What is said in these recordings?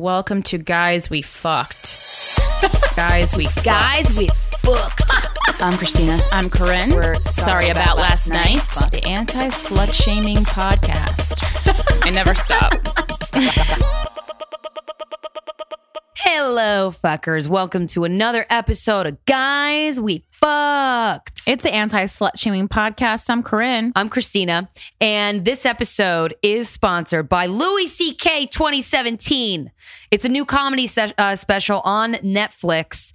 Welcome to Guys We Fucked. Guys We Fucked. Guys, we Fucked. I'm Krystyna. I'm Corinne. We're sorry, about, last night. The anti slut shaming podcast. I never stop. Hello, fuckers. Welcome to another episode of Guys We Fucked. It's the anti slut shaming podcast. I'm Corinne. I'm Krystyna, and this episode is sponsored by Louis C.K. 2017. It's a new comedy se- uh, special on Netflix.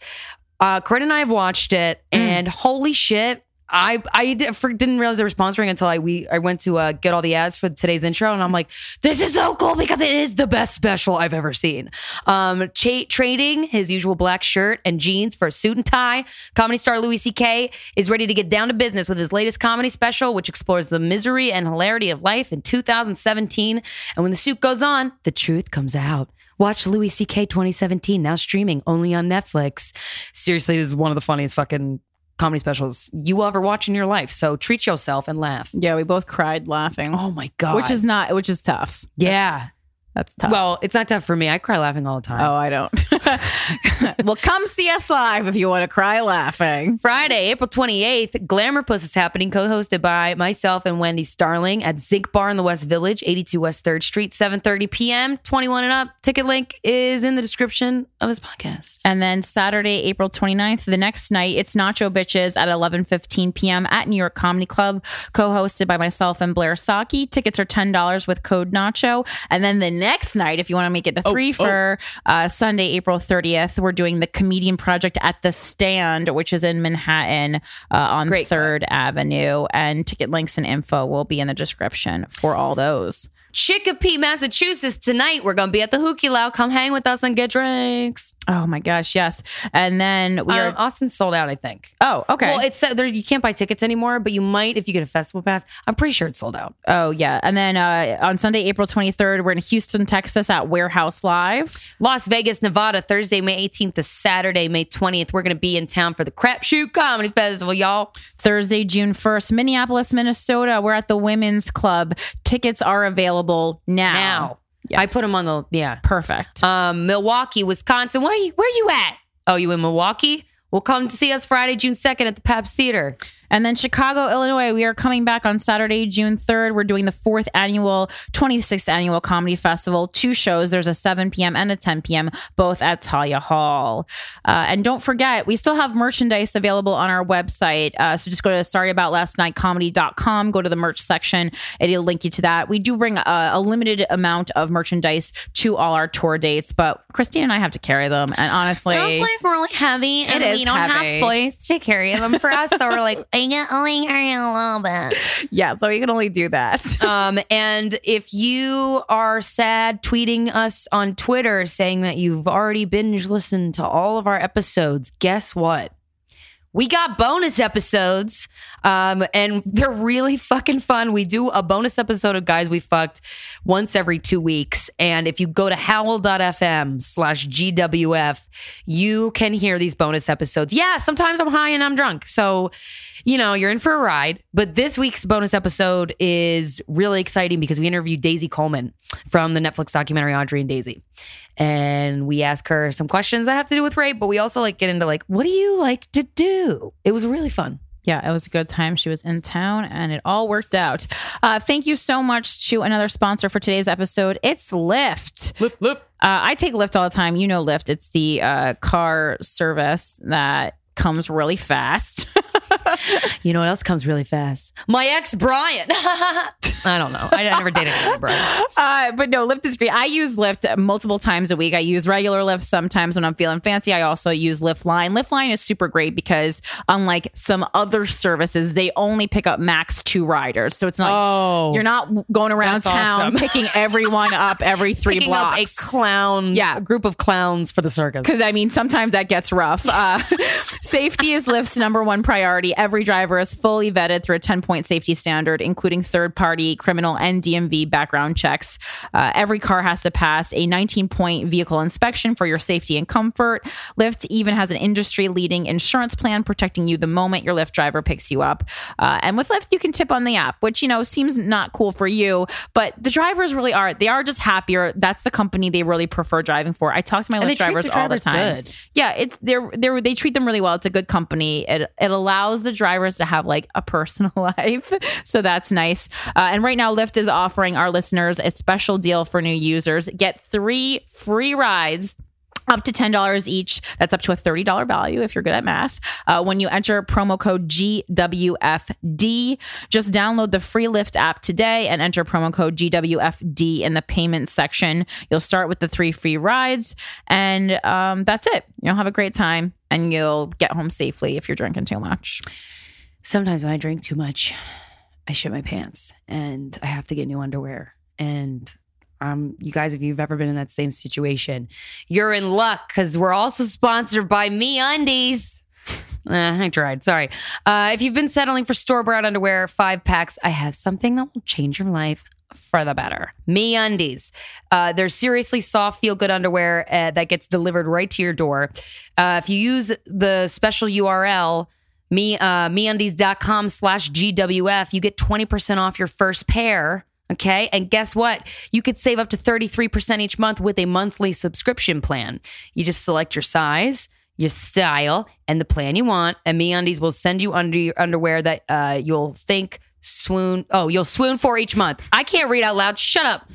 Uh, Corinne and I have watched it, and holy shit. I I didn't realize they were sponsoring until I we I went to uh, get all the ads for today's intro, and I'm like, this is so cool because it is the best special I've ever seen. Um, trading his usual black shirt and jeans for a suit and tie, comedy star Louis C.K. is ready to get down to business with his latest comedy special, which explores the misery and hilarity of life in 2017. And when the suit goes on, the truth comes out. Watch Louis C.K. 2017 now streaming only on Netflix. Seriously, this is one of the funniest fucking comedy specials you will ever watch in your life. So treat yourself and laugh. Yeah, we both cried laughing. Oh my god, Which is not, which is tough. yeah. That's tough. Well, it's not tough for me. I cry laughing all the time. oh, I don't. well, come see us live if you want to cry laughing. Friday, April 28th, Glamourpuss is happening, co hosted by myself and Wendy Starling at Zinc Bar in the West Village, 82 West 3rd Street, 7.30 p.m., 21 and up. Ticket link is in the description of his podcast. And then Saturday, April 29th, the next night, it's Nacho Bitches at 11:15 p.m. at New York Comedy Club, co-hosted by myself and Blair Socci. Tickets are $10 with code Nacho. And then the next night, if you want to make it the three for uh, Sunday, April 30th, we're doing the Comedian Project at the Stand, which is in Manhattan uh, on Great club. 3rd Avenue. And ticket links and info will be in the description for all those. Chicopee, Massachusetts. Tonight, we're going to be at the Hu Ke Lau. Come hang with us and get drinks. Oh my gosh, yes. And then we Um, are. Austin's sold out, I think. Oh, okay. Well, it's there. You can't buy tickets anymore, but you might if you get a festival pass. I'm pretty sure it's sold out. Oh yeah, and then uh, on Sunday, April twenty third, we're in Houston, Texas, at Warehouse Live. Las Vegas, Nevada, Thursday, May 18th to Saturday, May 20th. We're going to be in town for the Crapshoot Comedy Festival, y'all. Thursday, June first, Minneapolis, Minnesota. We're at the Women's Club. Tickets are available now. Now, Yes. I put them on the yeah. perfect. Um, Milwaukee, Wisconsin. Where are you? Where are you at? Oh, you in Milwaukee? Well, come to see us Friday, June 2nd at the Pabst Theater. And then Chicago, Illinois, we are coming back on Saturday, June 3rd. We're doing the fourth annual, 26th annual comedy festival. Two shows. There's a 7 p.m. and a 10 p.m., both at Thalia Hall. Uh, and don't forget, we still have merchandise available on our website. Uh, so just go to sorryaboutlastnightcomedy.com, go to the merch section. It'll link you to that. We do bring a, a limited amount of merchandise to all our tour dates, but Christine and I have to carry them. And honestly, It's like really heavy, and It we don't heavy. have boys to carry them for us. So we're like, I can only carry a little bit. yeah, so we can only do that. Um, and if you are sad, tweeting us on Twitter saying that you've already binge listened to all of our episodes, guess what? We got bonus episodes, um, and they're really fucking fun. We do a bonus episode of Guys We Fucked once every two weeks. And if you go to howl.fm slash GWF, you can hear these bonus episodes. Yeah, sometimes I'm high and I'm drunk. So, you know, you're in for a ride. But this week's bonus episode is really exciting because we interviewed Daisy Coleman from the Netflix documentary Audrie and Daisy. And we ask her some questions that have to do with rape, but we also like get into like, what do you like to do? It was really fun. Yeah, it was a good time. She was in town and it all worked out. Uh, thank you so much to another sponsor for today's episode. It's Lyft. Lift, lift. Uh, I take Lyft all the time. You know Lyft. It's the uh, car service that comes really fast. You know what else comes really fast? My ex Brian. I don't know. I never dated anyone, Brian. Uh, but no, Lyft is great. I use Lyft multiple times a week. I use regular Lyft sometimes when I'm feeling fancy. I also use Lyft Line. Lyft Line is super great because unlike some other services, they only pick up max two riders. So it's not Oh. you're not going around town awesome. picking everyone up every three Picking blocks. up a clown, Yeah. a group of clowns for the circus. because I mean, sometimes that gets rough. Uh, safety is Lyft's number one priority. Every driver is fully vetted through a 10 point safety standard, including third party, criminal, and DMV background checks. Uh, every car has to pass a 19 point vehicle inspection for your safety and comfort. Lyft even has an industry leading insurance plan protecting you the moment your Lyft driver picks you up. Uh, and with Lyft, you can tip on the app, which, you know, seems not cool for you, but the drivers really are. They are just happier. That's the company they really prefer driving for. I talk to my Lyft treat drivers, all the time. good. Yeah, it's they're they they treat them really well. It's a good company. It it allows the drivers to have like a personal life, so that's nice. Uh, and right now, Lyft is offering our listeners a special deal for new users. Get three free rides up to $10 each. That's up to a $30 value if you're good at math. Uh, when you enter promo code GWFD, just download the free Lyft app today and enter promo code GWFD in the payment section. You'll start with the three free rides, and um, that's it. You'll have a great time and you'll get home safely if you're drinking too much. Sometimes when I drink too much, I shit my pants and I have to get new underwear. And um, you guys, if you've ever been in that same situation, you're in luck because we're also sponsored by MeUndies. Uh, I tried. Sorry. Uh, if you've been settling for store bought underwear, five packs, I have something that will change your life for the better. MeUndies. Uh, they're seriously soft, feel good underwear uh, that gets delivered right to your door. Uh, if you use the special URL, me uh meundies.com slash gwf you get 20% off your first pair okay and guess what you could save up to 33% each month with a monthly subscription plan you just select your size your style and the plan you want and meundies will send you under underwear that uh, you'll think swoon oh you'll swoon for each month. I can't read out loud. Shut up.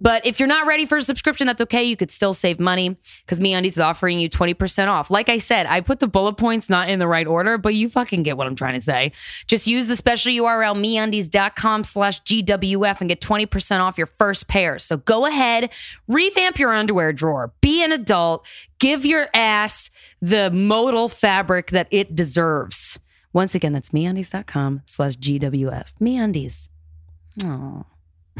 But if you're not ready for a subscription that's okay. You could still save money because meundies is offering you 20% off. Like i said i put the bullet points not in the right order but you fucking get what i'm trying to say. Just use the special url meundies.com slash gwf and get 20% off your first pair. So go ahead revamp your underwear drawer. Be an adult. Give your ass the modal fabric that it deserves once again, that's meundies.com slash GWF. Meundies. Oh.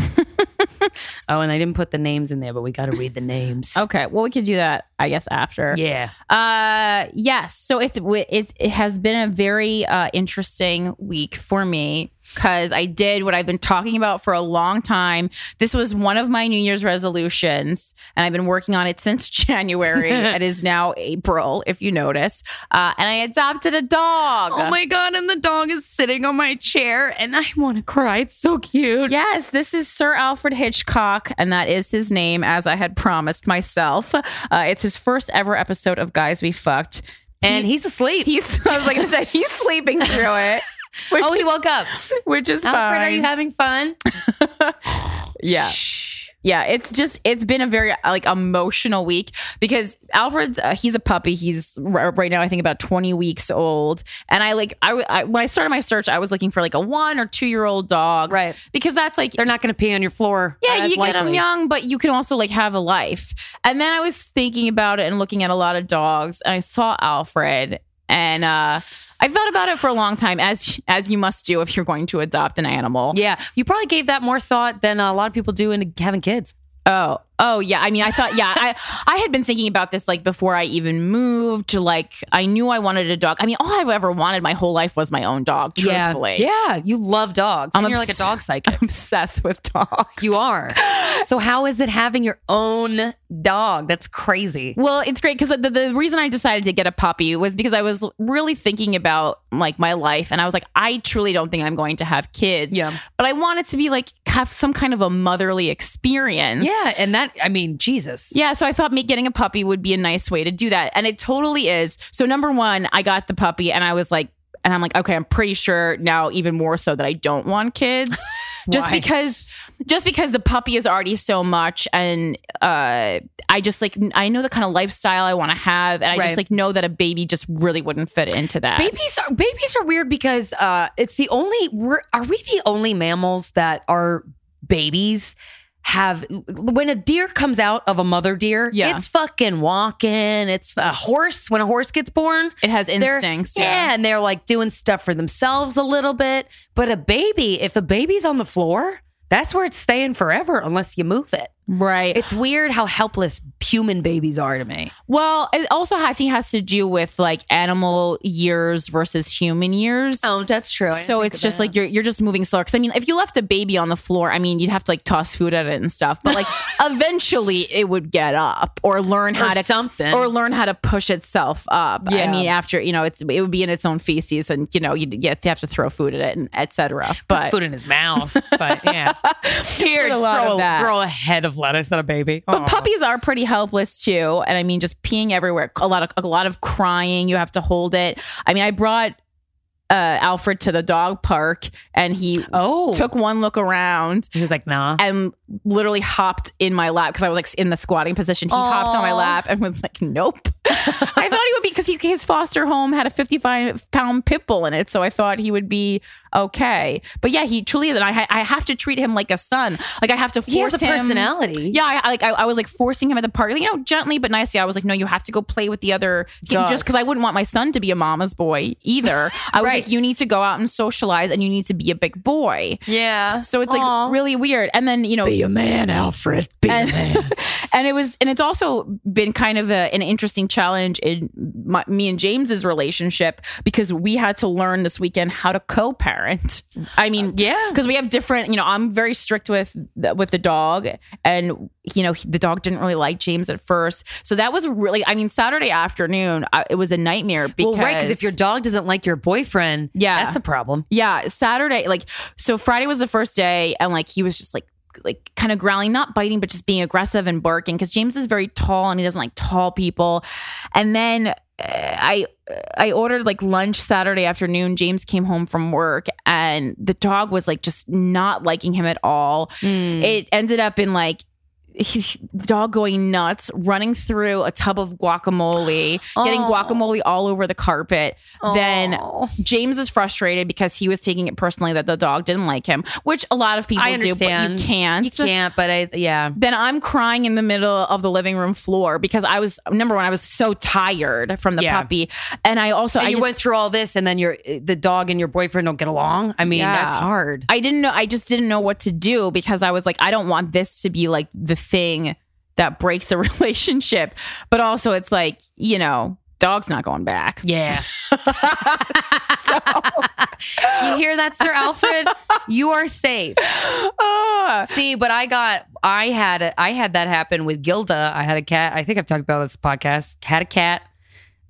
oh, and I didn't put the names in there, but we got to read the names. Okay, well we could do that I guess after. Yeah. Uh, yes. So it's it's it has been a very uh, interesting week for me because I did what I've been talking about for a long time. This was one of my New Year's resolutions, and I've been working on it since January. it is now April, if you notice. Uh, and I adopted a dog. Oh my God. And the dog is sitting on my chair and I want to cry. It's so cute. Yes, this is Sir Alfred Hitchcock, and that is his name, as I had promised myself. Uh, it's his first ever episode of Guys We Fucked. And he's asleep. He's, I was like, I said, he's sleeping through it. Oh, he woke up. which is Alfred, fine. are you having fun? yeah. Yeah, it's just it's been a very like emotional week because Alfred's uh, he's a puppy. He's r- right now I think about 20 weeks old. And I like I, when I started my search I was looking for like a 1 or 2 year old dog. Right. Because that's like They're not going to pee on your floor. yeah, you get them likely. young, but you can also like have a life. And then I was thinking about it and looking at a lot of dogs, and I saw Alfred, and uh, I thought about it for a long time, as as you must do if you're going to adopt an animal. Yeah. You probably gave that more thought than a lot of people do into having kids. Oh, oh yeah. I mean, I thought, yeah, I I had been thinking about this like before I even moved. To like, I knew I wanted a dog. I mean, all I've ever wanted my whole life was my own dog. Truthfully, Yeah. Yeah. You love dogs. I'm and you're like a dog psychic. I'm obsessed with dogs. You are. So how is it having your own dog? That's crazy. Well, it's great because the, the reason I decided to get a puppy was because I was really thinking about like my life, and I was like, I truly don't think I'm going to have kids. Yeah. but I want it to be like have some kind of a motherly experience. Yeah, and that I mean, Jesus. Yeah, so I thought me getting a puppy would be a nice way to do that. And it totally is. So number 1, I got the puppy and I was like and I'm like, okay, I'm pretty sure now even more so that I don't want kids. just because just because the puppy is already so much and uh I just like I know the kind of lifestyle I want to have and I Right. just like know that a baby just really wouldn't fit into that. Babies are babies are weird because uh it's the only we're are we the only mammals that are babies have when a deer comes out of a mother deer, Yeah. it's fucking walking. It's a horse when a horse gets born. it has instincts. yeah. and they're like doing stuff for themselves a little bit. But a baby, if a baby's on the floor, that's where it's staying forever unless you move it. Right. It's weird how helpless human babies are to me. well, it also I think has to do with like animal years versus human years. Oh, that's true. so it's just like you're you're just moving slower. Because I mean, if you left a baby on the floor, I mean, you'd have to like toss food at it and stuff. But like eventually, it would get up or learn how Or to something. or learn how to push itself up. Yeah. I mean, after you know, it's it would be in its own feces, and you know, you you have to throw food at it and etc. But food in his mouth. But yeah, here, Put a just throw of throw a head of lettuce at a baby. But puppies are pretty helpless too, and I mean, just peeing everywhere. A lot of a lot of crying. You have to hold it. I mean, I brought uh, Alfred to the dog park, and he Oh, took one look around he was like, nah. and literally hopped in my lap because I was like in the squatting position. He hopped on my lap and was like, "Nope." I thought he would be because his foster home had a 55 pound pit bull in it, so I thought he would be okay. But yeah, he truly is, and I ha- I have to treat him like a son. Like I have to force He has a him- personality. Yeah, I, I like I, I was like forcing him at the park, you know, gently but nicely. I was like, "No, you have to go play with the other Dogs. just because I wouldn't want my son to be a mama's boy either. I was Right. like, "You need to go out and socialize, and you need to be a big boy." yeah. So it's Aw. like really weird. And then, you know, be a man, Alfred. Be and, a man. and it was, and it's also been kind of a, an interesting challenge in my, me and James's relationship because we had to learn this weekend how to co-parent. I mean, yeah. because we have different, you know, I'm very strict with with the dog, and you know, the dog didn't really like James at first, so that was really, I mean, Saturday afternoon, I, it was a nightmare because Well, right, because if your dog doesn't like your boyfriend, Yeah. that's a problem. yeah, Saturday, like so Friday was the first day and like he was just like like kind of growling, not biting, but just being aggressive and barking because James is very tall and he doesn't like tall people. And then uh, I I ordered like lunch Saturday afternoon. James came home from work and the dog was like just not liking him at all. Mm. It ended up in like dog going nuts, running through a tub of guacamole, getting guacamole all over the carpet. Then James is frustrated because he was taking it personally that the dog didn't like him, which a lot of people I do, but understand. you can't. you can't, but I, yeah. Then I'm crying in the middle of the living room floor because I was number one, I was so tired from the Yeah. puppy, and I also And I you just, went through all this, and then your the dog and your boyfriend don't get along. I mean, Yeah. that's hard. I didn't know. I just didn't know what to do because I was like, I don't want this to be like the thing that breaks a relationship. But also, it's like you know, dog's not going back. Yeah. you hear that, Sir Alfred? You are safe. Ah. See, but I got, I had, I had that happen with Gilda. I had a cat. I think I've talked about this podcast. Had a cat,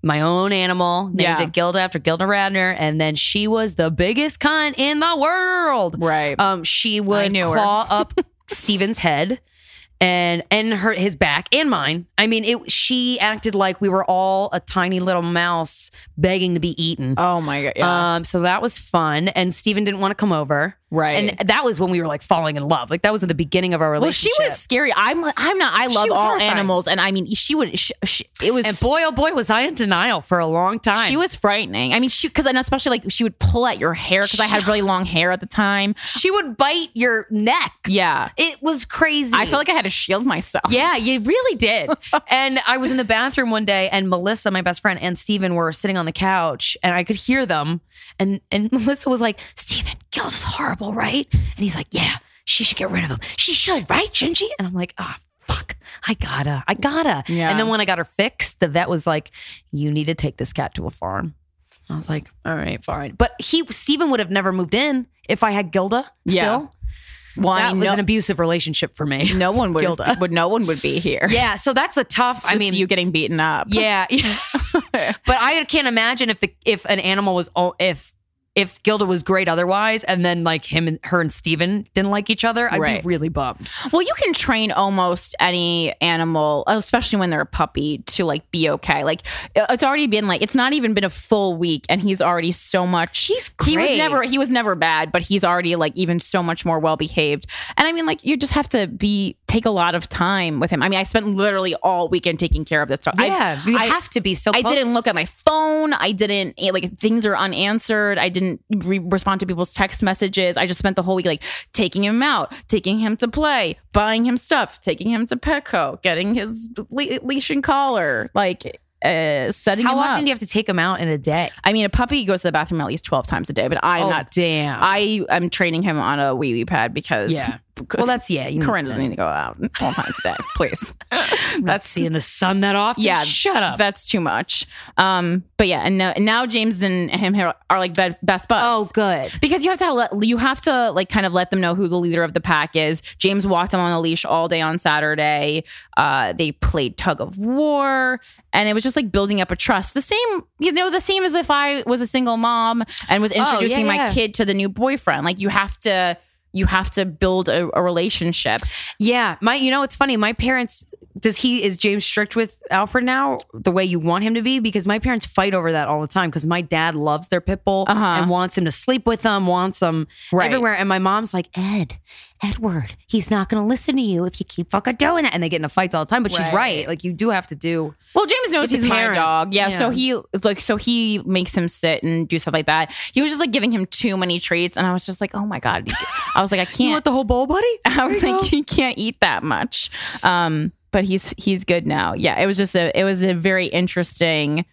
my own animal, named Yeah. it Gilda after Gilda Radner, and then she was the biggest cunt in the world. right. Um, she would claw up Steven's head and and her his back and mine. I mean, it. She acted like we were all a tiny little mouse begging to be eaten. oh my god. Yeah. Um, so that was fun, and Steven didn't want to come over, right. and that was when we were like falling in love. Like that was at the beginning of our relationship. well, she was scary. I'm. I'm not. I love all horrifying. animals, and I mean, she would. She, she, it was. and boy, oh boy, was I in denial for a long time. She was frightening. I mean, she because and especially like she would pull at your hair because I had really long hair at the time. She would bite your neck. Yeah, It was crazy. I felt like I had to shield myself. Yeah, you really did. and I was in the bathroom one day, and Melissa, my best friend, and Steven were sitting on the couch, and I could hear them. And and Melissa was like, Steven, Gilda's horrible, right? And he's like, Yeah, she should get rid of him. She should, right? Shouldn't she? And I'm like, Ah, fuck. I gotta, I gotta. Yeah. And then when I got her fixed, the vet was like, You need to take this cat to a farm. I was like, all right, fine. But he, Steven would have never moved in if I had Gilda. Yeah. Still. Well, I that mean, was no, an abusive relationship for me. no one would. Gilda. Would no one would be here. Yeah, so that's a tough. I mean, you getting beaten up. yeah, but I can't imagine if the if an animal was oh, if if Gilda was great otherwise, and then like him and her and Steven didn't like each other, I'd Right. be really bummed. Well, you can train almost any animal, especially when they're a puppy, to like be okay. Like it's already been like it's not even been a full week, and he's already so much. He's He was never he was never bad, but he's already like even so much more well behaved. And I mean, like you just have to be take a lot of time with him. I mean, I spent literally all weekend taking care of this. So I- Yeah, you I- have to be so. I close. didn't look at my phone. I didn't eh, like things are unanswered. I didn't re- respond to people's text messages. I just spent the whole week like taking him out, taking him to play, buying him stuff, taking him to Petco, getting his le- leash and collar, like uh, setting How often up. do you have to take him out in a day? I mean, a puppy goes to the bathroom at least twelve times a day, but I'm oh, not. damn. I am training him on a wee wee pad because Yeah. Well, that's yeah. You Corinne doesn't need to go out all times a day, please. That's seeing the sun that often. Yeah, shut up. That's too much. Um, but yeah, and now, now James and him are like best buds. oh, good. because you have to let, you have to like kind of let them know who the leader of the pack is. James walked him on a leash all day on Saturday. Uh, they played tug of war, and it was just like building up a trust. The same, you know, the same as if I was a single mom and was introducing my Oh, yeah. kid to the new boyfriend. Like you have to. You have to build a, a relationship. Yeah, my. You know, it's funny. My parents. Does he is James strict with Alfred now the way you want him to be? Because my parents fight over that all the time. Because my dad loves their pit bull Uh-huh. and wants him to sleep with them, wants them Right. everywhere. And my mom's like, Ed, Edward, he's not going to listen to you if you keep fucking doing that. And they get into fights all the time. But she's Right. right. Like you do have to do. Well, James knows he's my dog. Yeah, so he like so he makes him sit and do stuff like that. He was just like giving him too many treats, and I was just like, oh my god. I was like, I can't. the whole bowl, buddy? I was like, go. he can't eat that much. Um, but he's he's good now. Yeah, it was just a it was a very interesting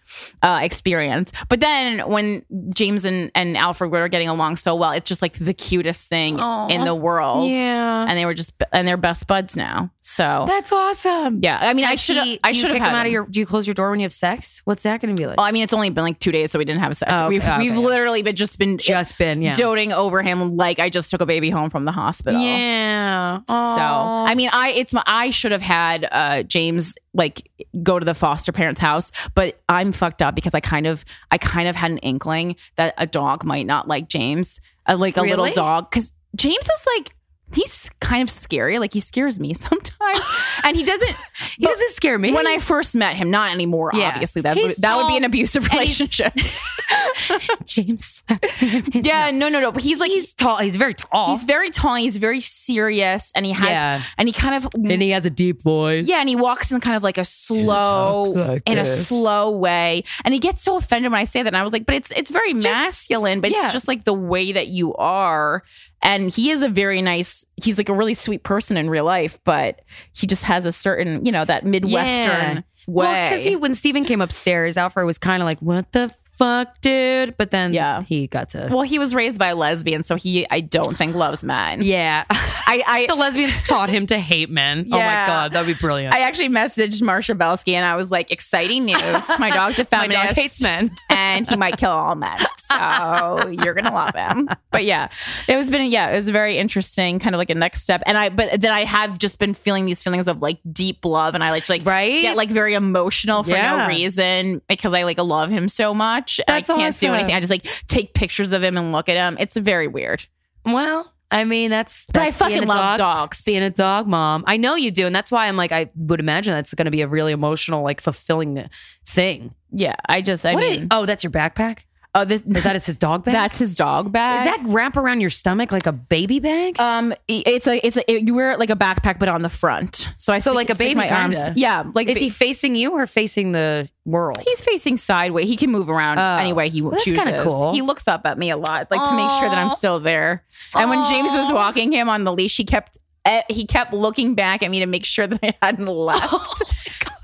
uh, experience. But then when James and, and Alfred were getting along so well, it's just like the cutest thing Aw. in the world. Yeah. and they were just and they're best buds now. So That's awesome. yeah, I mean, I should I should have kick had him out of your. Do you close your door when you have sex? What's that going to be like? Well, I mean, it's only been like two days, so we didn't have sex. Oh, we've okay, we've okay. literally been just been Just been, yeah. doting over him like I just took a baby home from the hospital. Yeah. So I mean, I it's my I should have had uh James like go to the foster parents' house, but I'm fucked up because I kind of I kind of had an inkling that a dog might not like James, uh, like a little dog, because James is like. He's kind of scary. Like he scares me sometimes, and he doesn't. he doesn't scare me. When I first met him, not anymore. Yeah. Obviously, that He's would, that would be an abusive relationship. James yeah, no, no, no. But he's like he's tall. He's very tall. he's very tall. And he's very serious, and he has Yeah. and he kind of and he has a deep voice. yeah, and he walks in kind of like a slow, like in a slow way, and he gets so offended when I say that. And I was like, but it's it's very masculine, but yeah. it's just like the way that you are. And he is a very nice. He's like a really sweet person in real life, but he just has a certain, you know, that midwestern way. Well, because he when stephen came upstairs, Alfred was kind of like, "What the fuck, dude?" But then Yeah. he got to well, he was raised by a lesbian, so he I don't think loves men. yeah. I, I the lesbians taught him to hate men. Oh my god, that'd be brilliant. I actually messaged Marcia Belsky and I was like, exciting news. My dog's a My feminist. dog hates men. and he might kill all men. So you're gonna love him. But yeah, it was been yeah, it was very interesting, kind of like a next step. And I but then I have just been feeling these feelings of like deep love and I like to like Right? get like very emotional for Yeah. no reason because I like love him so much. That's I can't do anything. I just like take pictures of him and look at him. It's very weird. well, I mean, that's, But I fucking love dog. dogs. Being a dog mom, I know you do, and that's why I'm like, I would imagine that's going to be a really emotional, like fulfilling thing. yeah, I just I What is- mean oh, that's your backpack. Oh this That is his dog bag. that's his dog bag. Does that wrap around your stomach like a baby bag? Um, it's a it's a it, you wear it like a backpack, but on the front. So I So stick- like a baby, my kinda. Yeah, like is ba- he facing you or facing the world? He's facing sideways. He can move around Oh. any way he Well, that's chooses. kinda cool. He looks up at me a lot, like to make sure that I'm still there. And when James was walking him on the leash, he kept eh, he kept looking back at me to make sure that I hadn't left.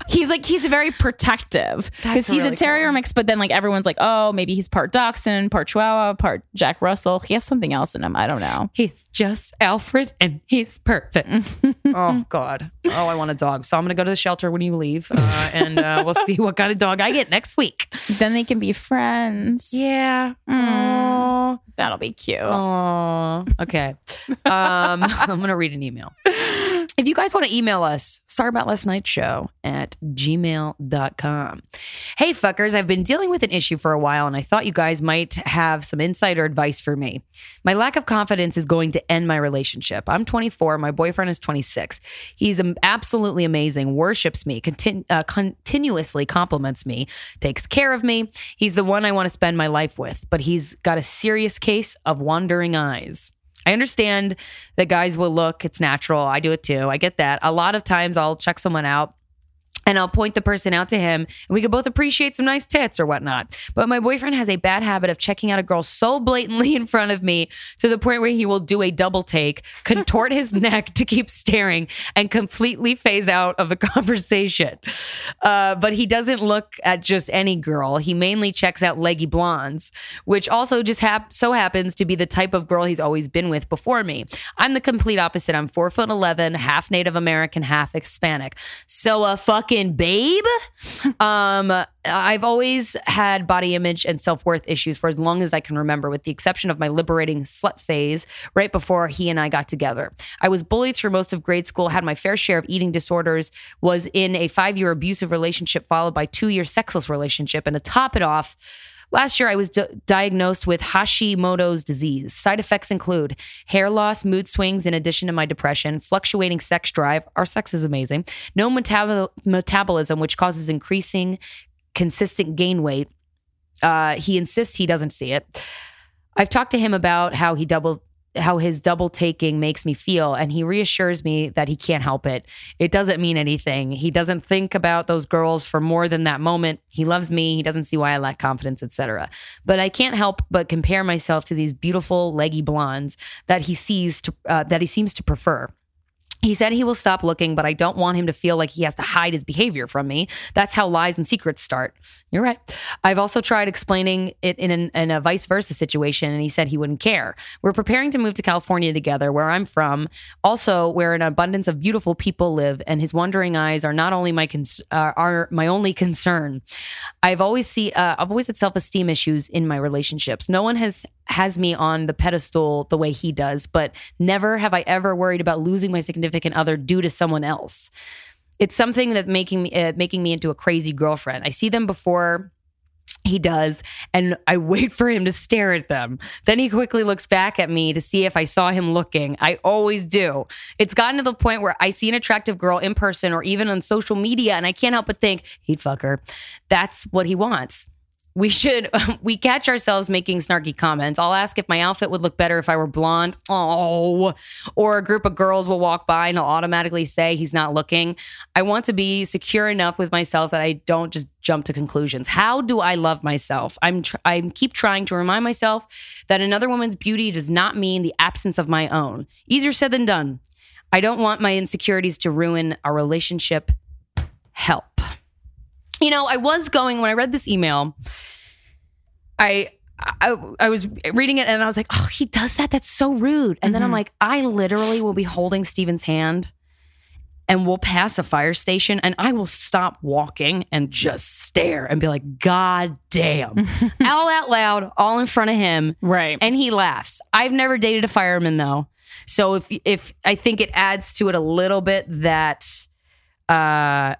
He's like he's very protective because he's really a terrier cool. mix, but then like everyone's like, oh, maybe he's part dachshund, part Chihuahua, part Jack Russell. He has something else in him. I don't know. He's just Alfred and he's perfect. oh God. Oh, I want a dog. So I'm gonna go to the shelter when you leave, uh, and uh, we'll see what kind of dog I get next week. Then they can be friends. Yeah. Mm. That'll be cute. Oh. Okay. Um, I'm gonna read an email. If you guys want to email us, sorry about last night's show at gmail.com. Hey, fuckers, I've been dealing with an issue for a while and I thought you guys might have some insight or advice for me. My lack of confidence is going to end my relationship. I'm 24, my boyfriend is 26. He's absolutely amazing, worships me, contin- uh, continuously compliments me, takes care of me. He's the one I want to spend my life with, but he's got a serious case of wandering eyes. I understand that guys will look, it's natural. I do it too. I get that. A lot of times I'll check someone out and I'll point the person out to him, and we could both appreciate some nice tits or whatnot. But my boyfriend has a bad habit of checking out a girl so blatantly in front of me to the point where he will do a double take, contort his neck to keep staring, and completely phase out of the conversation. Uh, but he doesn't look at just any girl. He mainly checks out leggy blondes, which also just hap- so happens to be the type of girl he's always been with before me. I'm the complete opposite. I'm four foot eleven, half Native American, half Hispanic. So a fucking babe. Um, I've always had body image and self worth issues for as long as I can remember, with the exception of my liberating slut phase right before he and I got together. I was bullied through most of grade school, had my fair share of eating disorders, was in a five year abusive relationship, followed by two year sexless relationship, and to top it off. Last year, I was di- diagnosed with Hashimoto's disease. Side effects include hair loss, mood swings, in addition to my depression, fluctuating sex drive. Our sex is amazing. No metab- metabolism, which causes increasing, consistent gain weight. Uh, he insists he doesn't see it. I've talked to him about how he doubled how his double taking makes me feel and he reassures me that he can't help it. It doesn't mean anything. He doesn't think about those girls for more than that moment. He loves me. He doesn't see why I lack confidence, etc. But I can't help but compare myself to these beautiful leggy blondes that he sees to uh, that he seems to prefer. He said he will stop looking, but I don't want him to feel like he has to hide his behavior from me. That's how lies and secrets start. You're right. I've also tried explaining it in, an, in a vice versa situation, and he said he wouldn't care. We're preparing to move to California together, where I'm from, also where an abundance of beautiful people live, and his wondering eyes are not only my cons- uh, are my only concern. I've always see uh, I've always had self esteem issues in my relationships. No one has has me on the pedestal the way he does, but never have I ever worried about losing my significant other due to someone else. It's something that making me uh, making me into a crazy girlfriend. I see them before he does, and I wait for him to stare at them. Then he quickly looks back at me to see if I saw him looking. I always do. It's gotten to the point where I see an attractive girl in person or even on social media, and I can't help but think he'd fuck her. That's what he wants we should we catch ourselves making snarky comments. I'll ask if my outfit would look better if i were blonde. Oh. Or a group of girls will walk by and i'll automatically say he's not looking. I want to be secure enough with myself that i don't just jump to conclusions. How do i love myself? I'm tr- i keep trying to remind myself that another woman's beauty does not mean the absence of my own. Easier said than done. I don't want my insecurities to ruin our relationship. Help you know, I was going when I read this email. I I, I was reading it and I was like, oh, he does that. That's so rude. And then I'm like, I literally will be holding Steven's hand and we'll pass a fire station and I will stop walking and just stare and be like, God damn. all out loud, all in front of him. Right. And he laughs. I've never dated a fireman though. So if if I think it adds to it a little bit that uh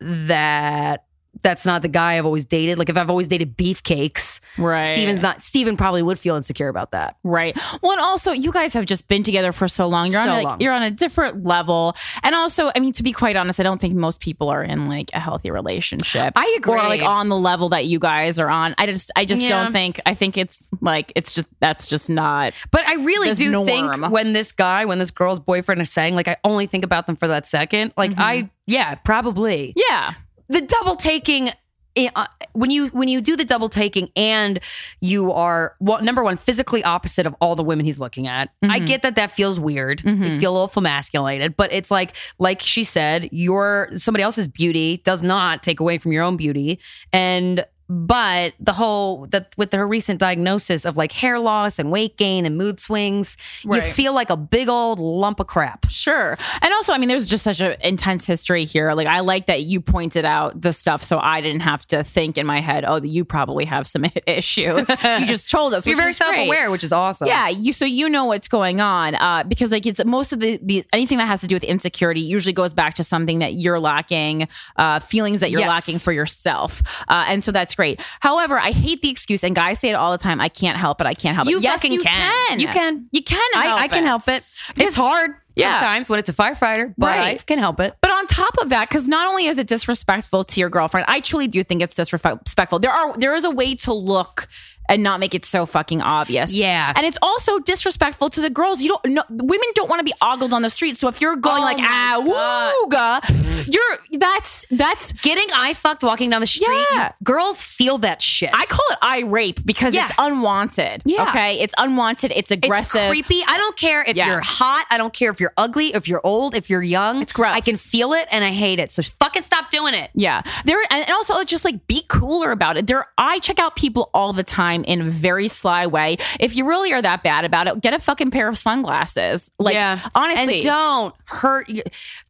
that that's not the guy I've always dated. Like if I've always dated beefcakes, Right. Steven's not. Steven probably would feel insecure about that. Right. Well, and also you guys have just been together for so long. You're So on a, long. you're on a different level. And also, I mean, to be quite honest, I don't think most people are in like a healthy relationship. I agree. Or like on the level that you guys are on. I just I just Yeah. don't think I think it's like it's just that's just not But I really do norm. think when this guy, when this girl's boyfriend is saying, like, I only think about them for that second. Like, mm-hmm. I, yeah, probably. Yeah. The double taking eh, uh, when you when you do the double taking and you are well, number one physically opposite of all the women he's looking at i get that that feels weird. You feel a little emasculated but it's like like she said your somebody else's beauty does not take away from your own beauty. And but the whole that with her recent diagnosis of like hair loss and weight gain and mood swings you feel like a big old lump of crap Sure. And also, I mean, there's just such an intense history here. Like, I like that you pointed out the stuff so I didn't have to think in my head, oh, you probably have some issues. you just told us. you're very self-aware which is awesome Yeah, you so you know what's going on uh, because like it's most of the, the anything that has to do with insecurity usually goes back to something that you're lacking, uh, feelings that you're Yes. lacking for yourself, uh, and so that's great. However, I hate the excuse, and guys say it all the time. I can't help it. I can't help You it. Yes, you can. can. You can. You can. I, I can it. help it. Because- it's hard Yeah. sometimes when it's a firefighter, but I can help it. But on top of that, because not only is it disrespectful to your girlfriend, I truly do think it's disrespectful. There are there is a way to look and not make it so fucking obvious. Yeah. And it's also disrespectful to the girls. You don't no, women don't want to be ogled on the street. So if you're going Oh like ah wooga, you're that's that's Getting eye fucked walking down the street. Yeah. girls feel that shit. I call it eye rape because Yeah. it's unwanted. Yeah. Okay. It's unwanted. It's It's aggressive. creepy. I don't care if Yeah. you're hot. I don't care if you're ugly, if you're old, if you're young. It's gross. I can feel it and I hate it. So fucking stop doing it. Yeah. There and and also just like be cooler about it. There I check out people all the time in a very sly way. If you really are that bad about it, get a fucking pair of sunglasses. Like yeah. honestly. and don't hurt. You.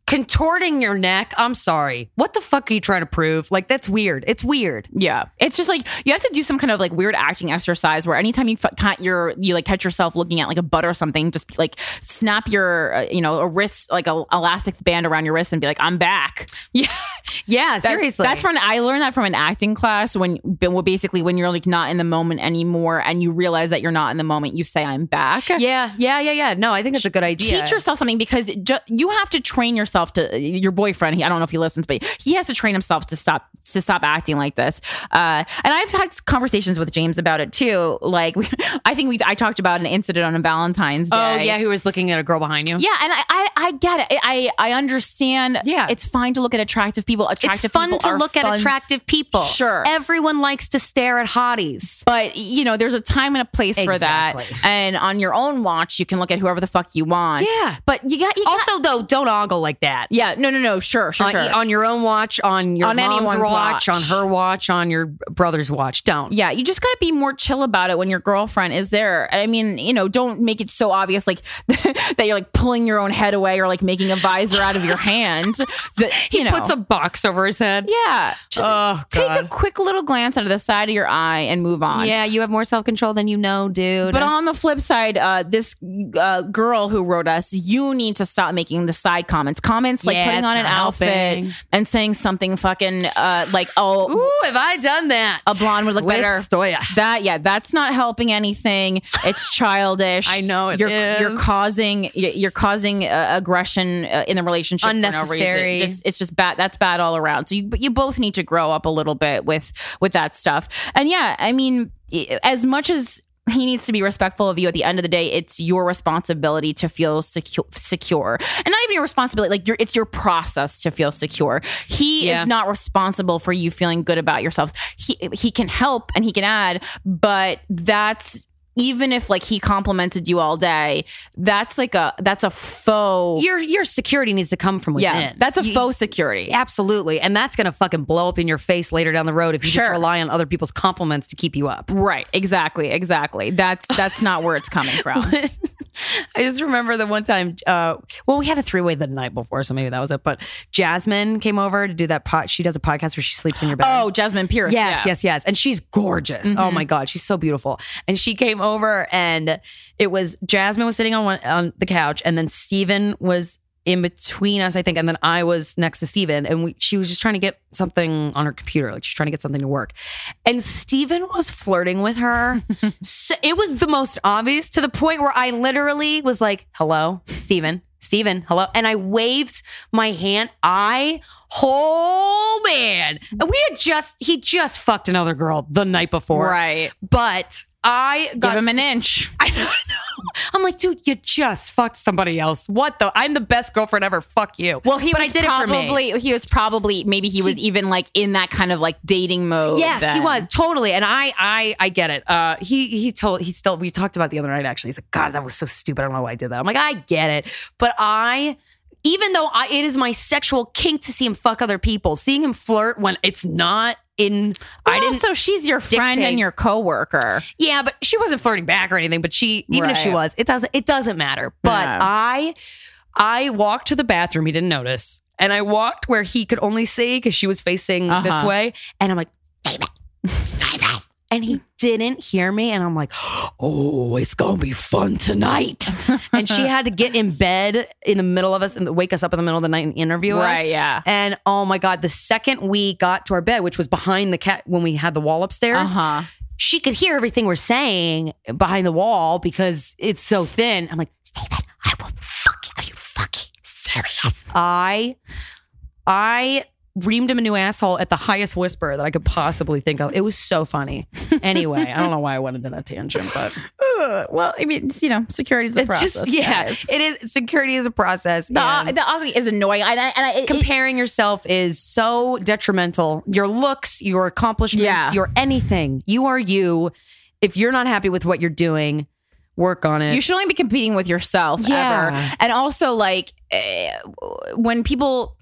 Contorting your neck. I'm sorry. What the fuck are you trying to prove? Like that's weird. It's weird. Yeah, it's just like you have to do some kind of like weird acting exercise where anytime you f- catch your you like catch yourself looking at like a butt or something, just like snap your uh, you know a wrist like a elastic band around your wrist and be like I'm back. Yeah. Yeah. That- seriously. that's from I learned that from an acting class when well, basically when you're like not in the moment anymore and you realize that you're not in the moment, you say I'm back. Yeah. Yeah. Yeah. Yeah. No, I think it's a good idea. Teach yourself something because ju- you have to train yourself to your boyfriend. He, I don't know if he listens, but he has to train himself to stop to stop acting like this. Uh, and I've had conversations with James about it too. Like we, I think we I talked about an incident on a Valentine's Day. Oh yeah, who was looking at a girl behind you? Yeah, and I, I I get it. I I understand. Yeah. it's fine to look at attractive people. Attractive It's fun people to look fun. at attractive people. Sure. Everyone likes to stare at hotties. But you know, there's a time and a place for that. And on your own watch, you can look at whoever the fuck you want. Yeah. But you got you got, Also, though, don't ogle like that. Yeah. No, no, no. Sure, sure, on, sure. on your own watch, on your On mom's watch, watch. on her watch, on your brother's watch. Don't. Yeah, you just got to be more chill about it when your girlfriend is there. I mean, you know, don't make it so obvious like that you're like pulling your own head away or like making a visor out of your hand. That He know, puts a box over his head. yeah. Just Oh, take a quick little glance out of the side of your eye and move on. Yeah, you have more self control than you know, dude. But on the flip side, uh, this uh, girl who wrote us, you need to stop making the side comments. Comments like Yeah, putting on an outfit helping. and saying something fucking uh, like, oh, Ooh, have I done that? a blonde would look With better. Stoya. That yeah, that's not helping anything. It's childish. I know it you're is. you're causing you're causing uh, aggression uh, in the relationship Unnecessary. no. Just, it's just bad. That's bad all around. So you you both need to grow up a little bit with with that stuff. And yeah, I mean, as much as he needs to be respectful of you at the end of the day. It's your responsibility to feel secure secure. And not even your responsibility like your it's your process to feel secure. He Yeah. is not responsible for you feeling good about yourselves. He he can help and he can add but that's even if like he complimented you all day that's like a that's a faux Your your security needs to come from within. yeah that's a You- faux security Absolutely. And that's going to fucking blow up in your face later down the road if you Sure. just rely on other people's compliments to keep you up. right exactly exactly that's that's not where it's coming from I just remember the one time, uh, well, we had a three way the night before, so maybe that was it. But Jasmine came over to do that pot. She does a podcast where she sleeps in your bed. oh jasmine pierce Yes, yeah. Mm-hmm. yes, yes. And she's gorgeous. Oh my God. She's so beautiful. And she came over and it was Jasmine was sitting on one on the couch and then Steven was in between us, I think. And then I was next to Steven. And we, she was just trying to get something on her computer. Like she's trying to get something to work. And Steven was flirting with her. so it was the most obvious to the point where I literally was like, hello, Steven. Steven, hello. And I waved my hand. I, oh man. And we had just, he just fucked another girl the night before. right But I got give him an inch I don't know. I'm like, dude, you just fucked somebody else. What the? I'm the best girlfriend ever. Fuck you. Well, he but was I did it for me. probably he was probably maybe he was even like in that kind of like dating mode. Yes, he was totally, and I, I, I get it. Uh, he, he told, he still, we talked about the other night. Actually, he's like, God, that was so stupid. I don't know why I did that. I'm like, I get it, but I, even though I, it is my sexual kink to see him fuck other people, seeing him flirt when it's not in, I I didn't. Also, she's your friend dictate. and your coworker. Yeah, but she wasn't flirting back or anything. But she, even if she was, it doesn't. It doesn't matter. But Yeah. I, I walked to the bathroom. He didn't notice, and I walked where he could only see because she was facing this Uh-huh. way. And I'm like, David, David, and he didn't hear me. And I'm like, oh, it's gonna be fun tonight. and she had to get in bed in the middle of us and wake us up in the middle of the night and interview us. Right, yeah. And oh my god, the second we got to our bed, which was behind the cat when we had the wall upstairs Uh huh. she could hear everything we're saying behind the wall because it's so thin. I'm like, Steven, I will fuck you. Are you fucking serious? I, I reamed him a new asshole at the highest whisper that I could possibly think of. It was so funny. Anyway, I don't know why I went into that tangent, but Uh, well, I mean, you know, security is a it's process. just yeah, guys. it is. Security is a process. The, the ugly is annoying. And I, and I, it, comparing yourself is so detrimental. Your looks, your accomplishments, Yeah. your anything. You are you. If you're not happy with what you're doing, work on it. you should only be competing with yourself Yeah. ever. And also, like, eh, when people,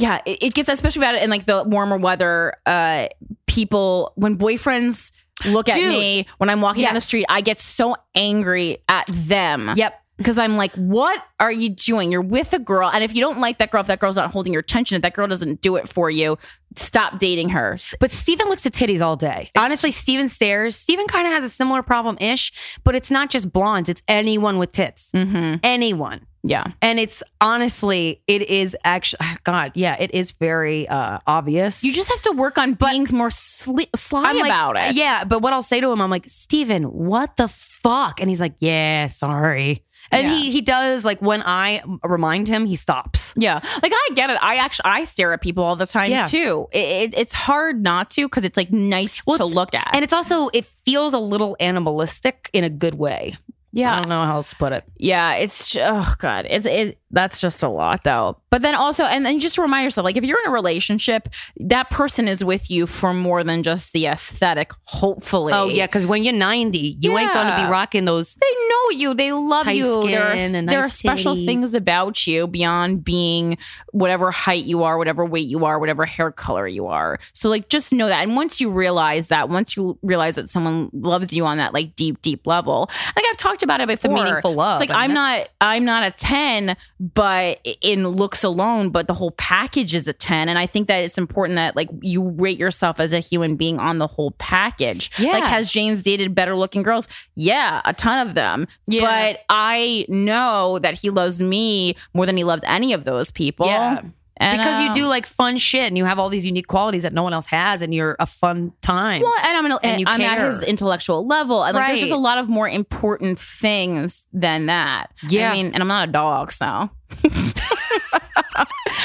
yeah, it, it gets especially bad in like the warmer weather. Uh, people when boyfriends look at me when I'm walking down the Yes. street, I get so angry at them. Yep. Because I'm like, what are you doing? You're with a girl. And if you don't like that girl, if that girl's not holding your attention, if that girl doesn't do it for you, stop dating her. But Steven looks at titties all day. Honestly, Steven stares. Steven kind of has a similar problem ish, but it's not just blondes, it's anyone with tits. Mm-hmm. Anyone. Yeah. And it's honestly, it is actually, God, yeah, it is very uh, obvious. You just have to work on being more sli- sly I'm like, about it. Yeah, but what I'll say to him, I'm like, Steven, what the fuck? And he's like, yeah, sorry. And Yeah. he he does like when I remind him, he stops. Yeah, like I get it. I actually I stare at people all the time Yeah. too. It, it, it's hard not to because it's like nice Well, to look at. And it's also it feels a little animalistic in a good way. Yeah, I don't know how else to put it. yeah. It's oh god. It's it. That's just a lot though. But then also, and then just remind yourself, like if you're in a relationship, that person is with you for more than just the aesthetic. Hopefully. Oh yeah, because when you're 90, you ain't gonna be rocking those. they know you. They love you. There are, and there are special titties. things about you beyond being whatever height you are, whatever weight you are, whatever hair color you are. So like just know that. And once you realize that, once you realize that someone loves you on that like deep, deep level, like I've talked about it before. meaningful love. It's like I mean, I'm not I'm not a 10, but in looks alone, but the whole package is a 10. And I think that it's important that like you rate yourself as a human being on the whole package. Yeah. Like has James dated better looking girls? Yeah, a ton of them. Yeah. But I know that he loves me more than he loved any of those people. Yeah. And, because you um, do like fun shit and you have all these unique qualities that no one else has, and you're a fun time. Well, and I'm, an, And you I'm at his intellectual level, and like there's just a lot of more important things than that. Yeah. I mean, and I'm not a dog, so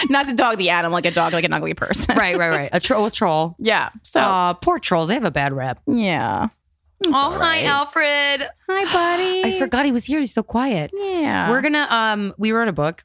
not the dog, the animal, like a dog, like an ugly person. right, right, right. A, tro- a troll. Yeah. So Aw, poor trolls. They have a bad rap. yeah. Oh, hi. Alfred. Hi, buddy. I forgot he was here. He's so quiet. Yeah. We're gonna um we wrote a book.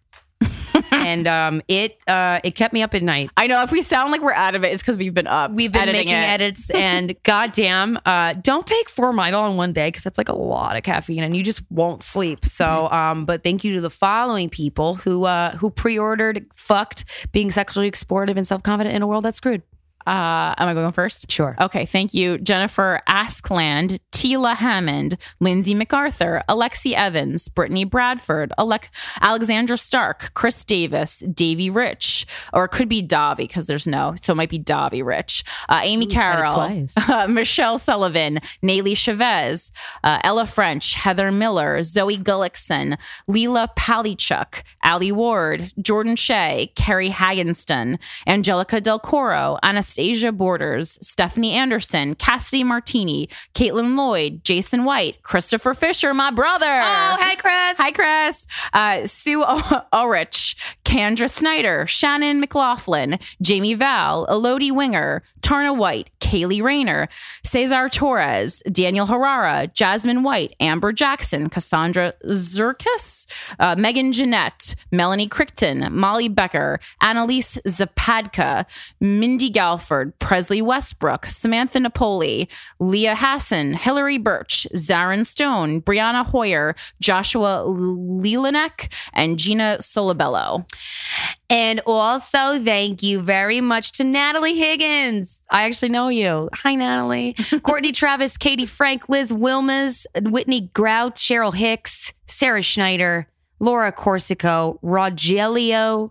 And um it uh it kept me up at night. I know if we sound like we're out of it, it's because we've been up. We've been making it. edits and goddamn, uh don't take Formidol in one day because that's like a lot of caffeine and you just won't sleep. So um but thank you to the following people who uh who pre-ordered fucked being sexually explorative and self-confident in a world that's screwed. Uh, am I going first? Sure. Okay, thank you. Jennifer Askland, Tila Hammond, Lindsay MacArthur, Alexi Evans, Brittany Bradford, Alec- Alexandra Stark, Chris Davis, Davy Rich, or it could be Davi because there's no, so it might be Davy Rich, uh, Amy Ooh, Carroll, uh, Michelle Sullivan, Nayli Chavez, uh, Ella French, Heather Miller, Zoe Gullickson, Leela Palichuk, Ali Ward, Jordan Shea, Carrie Hagenston, Angelica Del Coro, Anastasia Borders, Stephanie Anderson, Cassidy Martini, Caitlin Lloyd, Jason White, Christopher Fisher, my brother. Oh, hi, Chris. Hi, Chris. Uh, Sue o- Ulrich, Kendra Snyder, Shannon McLaughlin, Jamie Val, Elodie Winger, Tarna White, Kaylee Rayner, Cesar Torres, Daniel Herrera, Jasmine White, Amber Jackson, Cassandra Zerkis, uh, Megan Jeanette, Melanie Crichton, Molly Becker, Annalise Zapadka, Mindy Galford, Presley Westbrook, Samantha Napoli, Leah Hassan, Hillary Birch, Zarin Stone, Brianna Hoyer, Joshua Lelanek, and Gina Solabello. And also, thank you very much to Natalie Higgins. I actually know you. Hi, Natalie. Courtney Travis, Katie Frank, Liz Wilmes, Whitney Grout, Cheryl Hicks, Sarah Schneider, Laura Corsico, Rogelio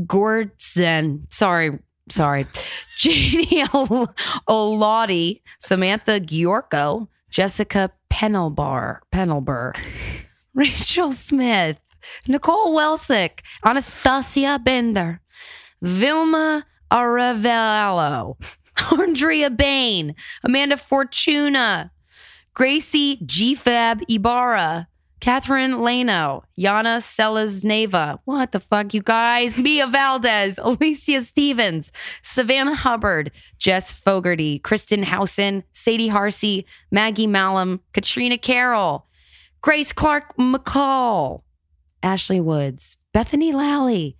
Gordson. Sorry, sorry. Janie Ol- Olati, Samantha Giorco, Jessica Penelbar, Penelber, Rachel Smith, Nicole Welsick, Anastasia Bender, Vilma Aravello, Andrea Bain, Amanda Fortuna, Gracie GFab Ibarra, Catherine Leno, Yana Selazneva. What the fuck, you guys? Mia Valdez, Alicia Stevens, Savannah Hubbard, Jess Fogarty, Kristen Housen, Sadie Harsey, Maggie Malum, Katrina Carroll, Grace Clark McCall, Ashley Woods, Bethany Lally,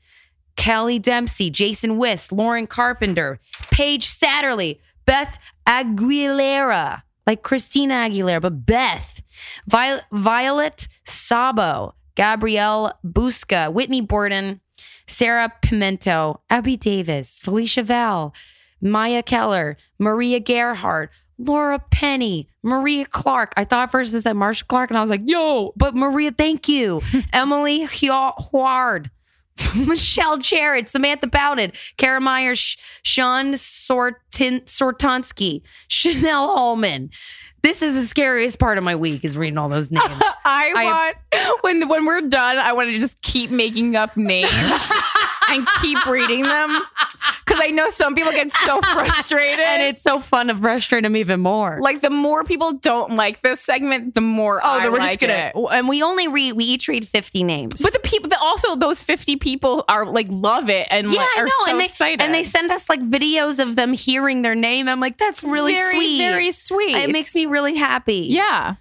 Kelly Dempsey, Jason Wist, Lauren Carpenter, Paige Satterley, Beth Aguilera, like Christina Aguilera, but Beth, Vi- Violet Sabo, Gabrielle Busca, Whitney Borden, Sarah Pimento, Abby Davis, Felicia Val, Maya Keller, Maria Gerhardt, Laura Penny, Maria Clark. I thought first it said Marcia Clark, and I was like, yo, but Maria, thank you. Emily Huard. Michelle Jarrett, Samantha Bowden, Kara Myers, Sean Sortin, Sortonsky, Chanel Holman. This is the scariest part of my week is reading all those names. I, I want when when we're done, I want to just keep making up names and keep reading them because I know some people get so frustrated, and it's so fun to frustrate them even more. Like the more people don't like this segment, the more oh, I we're like just gonna. It. And we only read, we each read fifty names, but the people, the, also those fifty people are like love it and yeah, like, are so and they, excited, and they send us like videos of them hearing their name. I'm like, that's really very, sweet, very sweet. It makes me really happy. Yeah.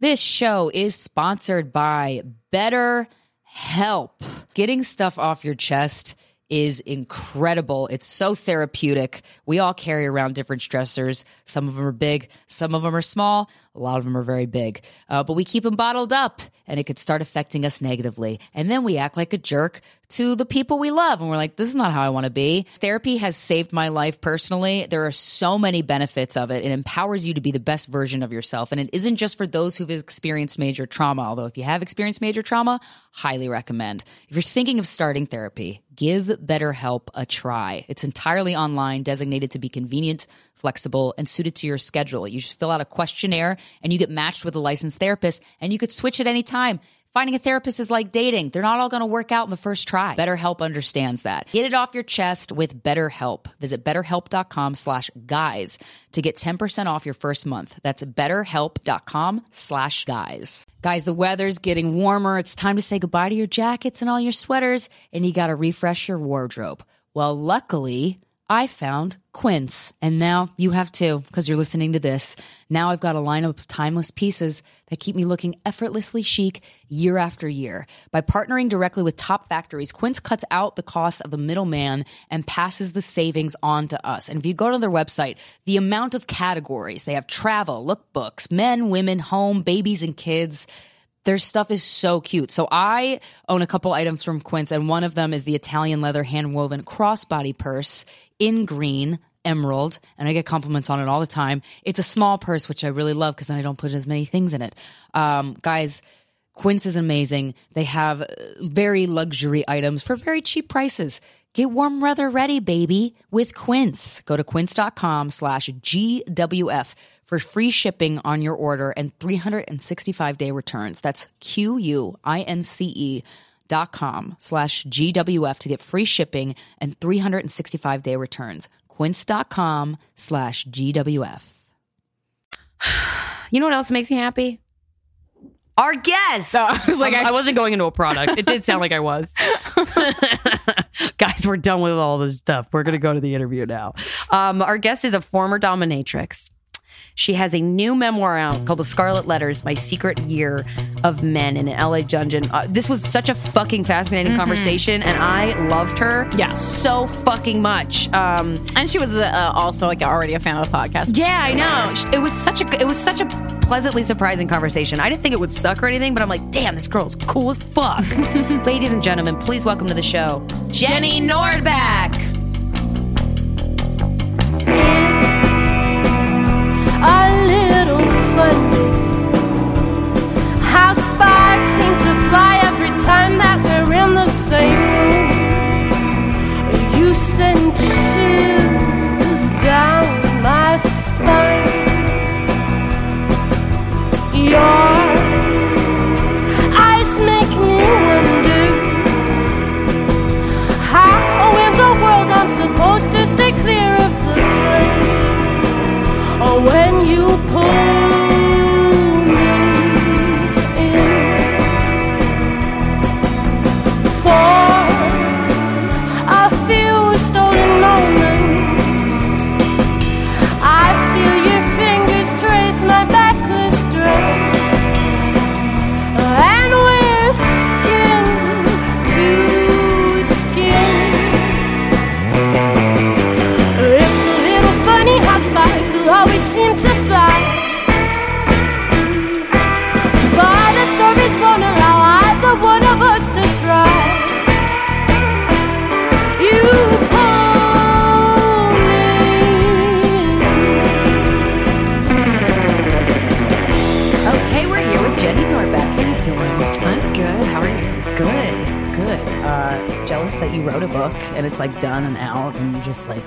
This show is sponsored by Better Help. Getting stuff off your chest is incredible. It's so therapeutic. We all carry around different stressors. Some of them are big, some of them are small, a lot of them are very big. Uh, but we keep them bottled up and it could start affecting us negatively. And then we act like a jerk to the people we love. And we're like, this is not how I want to be. Therapy has saved my life personally. There are so many benefits of it. It empowers you to be the best version of yourself. And it isn't just for those who've experienced major trauma, although if you have experienced major trauma, highly recommend. If you're thinking of starting therapy, give BetterHelp a try. It's entirely online, designated to be convenient flexible, and suited to your schedule. You just fill out a questionnaire and you get matched with a licensed therapist and you could switch at any time. Finding a therapist is like dating. They're not all going to work out in the first try. BetterHelp understands that. Get it off your chest with BetterHelp. Visit betterhelp.com slash guys to get 10% off your first month. That's betterhelp.com slash guys. Guys, the weather's getting warmer. It's time to say goodbye to your jackets and all your sweaters, and you got to refresh your wardrobe. Well, luckily, I found Quince. And now you have too, because you're listening to this. Now I've got a lineup of timeless pieces that keep me looking effortlessly chic year after year. By partnering directly with top factories, Quince cuts out the cost of the middleman and passes the savings on to us. And if you go to their website, the amount of categories they have travel, lookbooks, men, women, home, babies, and kids their stuff is so cute. So I own a couple items from Quince, and one of them is the Italian leather hand woven crossbody purse in green emerald and I get compliments on it all the time. It's a small purse, which I really love because then I don't put as many things in it. Um, guys, Quince is amazing. They have very luxury items for very cheap prices. Get warm weather ready, baby, with Quince. Go to quince.com slash GWF for free shipping on your order and 365 day returns. That's Q U I N C E dot com slash GWF to get free shipping and 365 day returns. Quince dot com slash GWF. You know what else makes me happy? Our guest. No, I was like, I, I wasn't going into a product. It did sound like I was. Guys, we're done with all this stuff. We're going to go to the interview now. Um, our guest is a former dominatrix. She has a new memoir out called The Scarlett Letters My Secret Year of Men in an LA dungeon. Uh, this was such a fucking fascinating mm-hmm. conversation, and I loved her yeah. so fucking much. Um, and she was uh, also like already a fan of the podcast. Yeah, I know. It was such a it was such a pleasantly surprising conversation. I didn't think it would suck or anything, but I'm like, damn, this girl's cool as fuck. Ladies and gentlemen, please welcome to the show, Jenny Nordbak. How sparks and it's like done and out, and you just like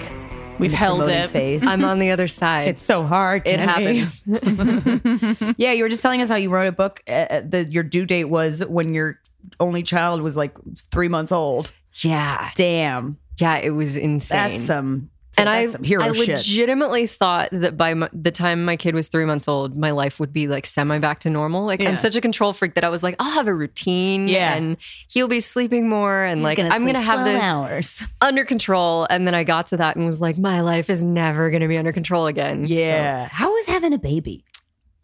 We've held promoting it. Face. I'm on the other side. it's so hard. it Kenny. happens. Yeah, you were just telling us how you wrote a book. Uh, that your due date was when your only child was like three months old. yeah. Damn, Yeah, it was insane. that's some. And that's I, I shit. legitimately thought that by my, the time my kid was three months old, my life would be like semi back to normal. Like Yeah. I'm such a control freak that I was like, I'll have a routine, Yeah. and he'll be sleeping more, and He's like gonna I'm gonna have 12 this hours. under control. And then I got to that and was like, my life is never gonna be under control again. So, Yeah, how is having a baby?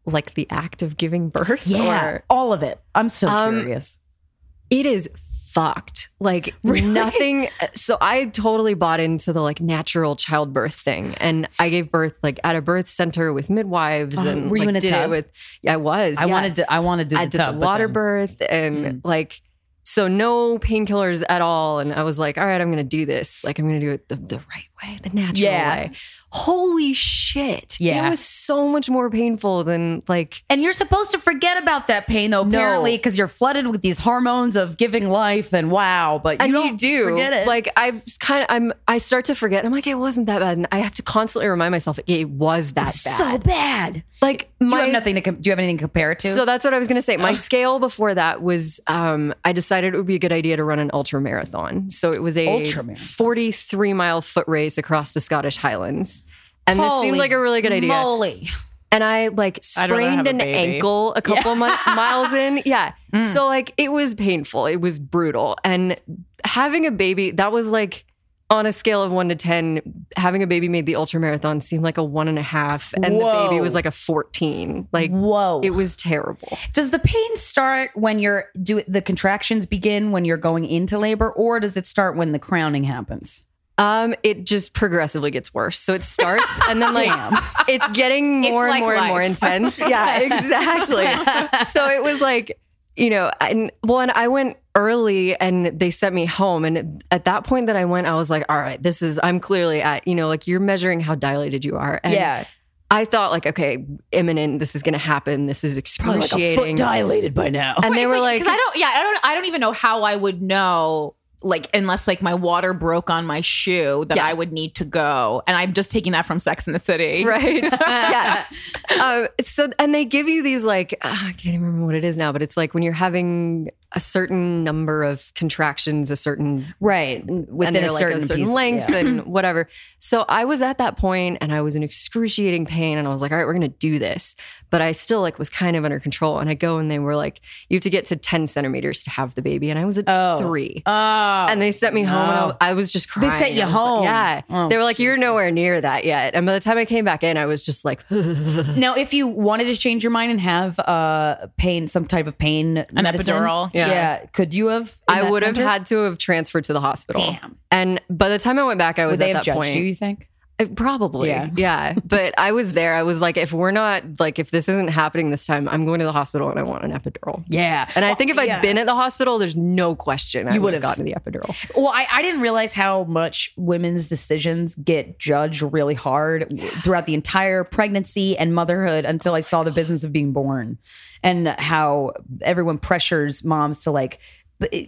like the act of giving birth. Yeah, or- all of it. I'm so Um, curious. it is fucked. Like nothing. So I totally bought into the like natural childbirth thing, and I gave birth like at a birth center with midwives. Oh, and were you like, in a did it tub? With yeah, I was. I yeah. wanted to. I wanted to do I the did tub, the water then- birth and Mm. like. So no painkillers at all, and I was like, "All right, I'm going to do this. Like, I'm going to do it the, the right way, the natural Yeah. way." Holy shit! Yeah. it was so much more painful than like And you're supposed to forget about that pain, though, apparently, because you're flooded with these hormones of giving life and wow. But you and don't you do forget it. Like I've kind of I'm I start to forget. I'm like it wasn't that bad, and I have to constantly remind myself it was that bad. so bad. like You have nothing to. Do you have anything to compare it to? so that's what I was gonna say. My scale before that was um, I decided it would be a good idea to run an ultra marathon. So it was a 43 mile foot race across the Scottish Highlands. And this seemed like a really good idea. Moly. and I like I'd rather have sprained a an ankle a couple mi- miles in. Yeah. Mm. So like it was painful. It was brutal. And having a baby, that was like on a scale of one to 10, having a baby made the ultra marathon seem like a one and a half. And the baby was like a 14. Like Whoa. it was terrible. does the pain start when you're do the contractions begin when you're going into labor, or does it start when the crowning happens? Um, it just progressively gets worse. So it starts and then like it's getting more and like more and more intense. Yeah, exactly. so it was like, you know, and well, and I went early and they sent me home. And at that point that I went, I was like, all right, this is, I'm clearly at, you know, like you're measuring how dilated you are. And yeah, I thought like, okay, imminent, this is going to happen. This is probably like a foot dilated by now. and they were like, because I don't, yeah, I don't, I don't even know how I would know, like, unless like my water broke on my shoe that Yeah. I would need to go, and I'm just taking that from Sex in the City, right. Yeah. Um, so and they give you these like uh, i can't even remember what it is now but it's like when you're having a certain number of contractions a certain right within a like certain, a certain piece- length yeah. and whatever so i was at that point and i was in excruciating pain and i was like all right we're gonna do this but i still like was kind of under control and i go and they were like you have to get to 10 centimeters to have the baby and i was at Oh. three Oh, and they sent me home and I, no. I was just crying. They sent you I was like- home? yeah. Oh, they were like, you're nowhere near that yet. And by the time I came back in, I was just like, Now, if you wanted to change your mind and have uh pain, some type of pain An medicine, epidural. Yeah. Yeah, could you have? I would have had to have transferred to the hospital. Damn. And by the time I went back, I Would was they at that point. you? You think? Uh, Probably. Yeah. Yeah. But I was there. I was like, if we're not, like, if this isn't happening this time, I'm going to the hospital and I want an epidural. Yeah, And I think if i I'd been at the hospital, there's no question You would would've. have gotten the epidural. Well, I, I didn't realize how much women's decisions get judged really hard throughout the entire pregnancy and motherhood until I saw the business of being born and how everyone pressures moms to like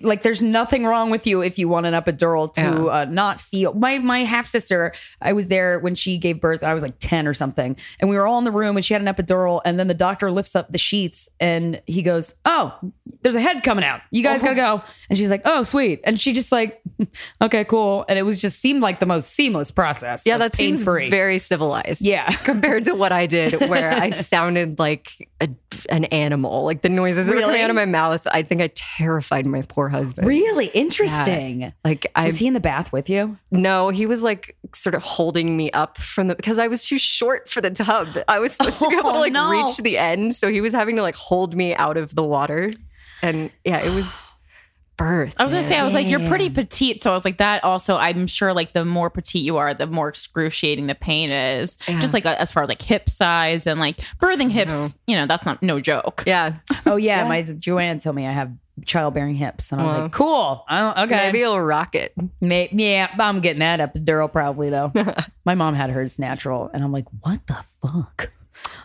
like there's nothing wrong with you if you want an epidural to Yeah. uh, not feel my my half sister I was there when she gave birth I was like 10 or something and we were all in the room and she had an epidural and then the doctor lifts up the sheets and he goes oh there's a head coming out you guys gotta go and she's like oh sweet and she just like okay cool and it was just seemed like the most seamless process Yeah, like, that seems very civilized. Yeah. compared to what I did, where I sounded like a, an animal. Like the noises that were coming Really? out of my mouth, I think I terrified my poor husband. really interesting Like I was he in the bath with you no, he was like sort of holding me up from the because I was too short for the tub. I was supposed to be able to Oh, like no. reach the end, so he was having to like hold me out of the water, and yeah, it was birth. I was gonna man. say, I was like, you're pretty petite, so I was like, that also. I'm sure, like, the more petite you are, the more excruciating the pain is. Yeah. Just like as far as like hip size and like birthing hips, know. you know, that's not no joke. yeah, oh yeah, my Joanna told me I have childbearing hips and I was like cool I don't, okay maybe it'll rock it. May, yeah, I'm getting that epidural probably though. My mom had hers natural, and I'm like, what the fuck?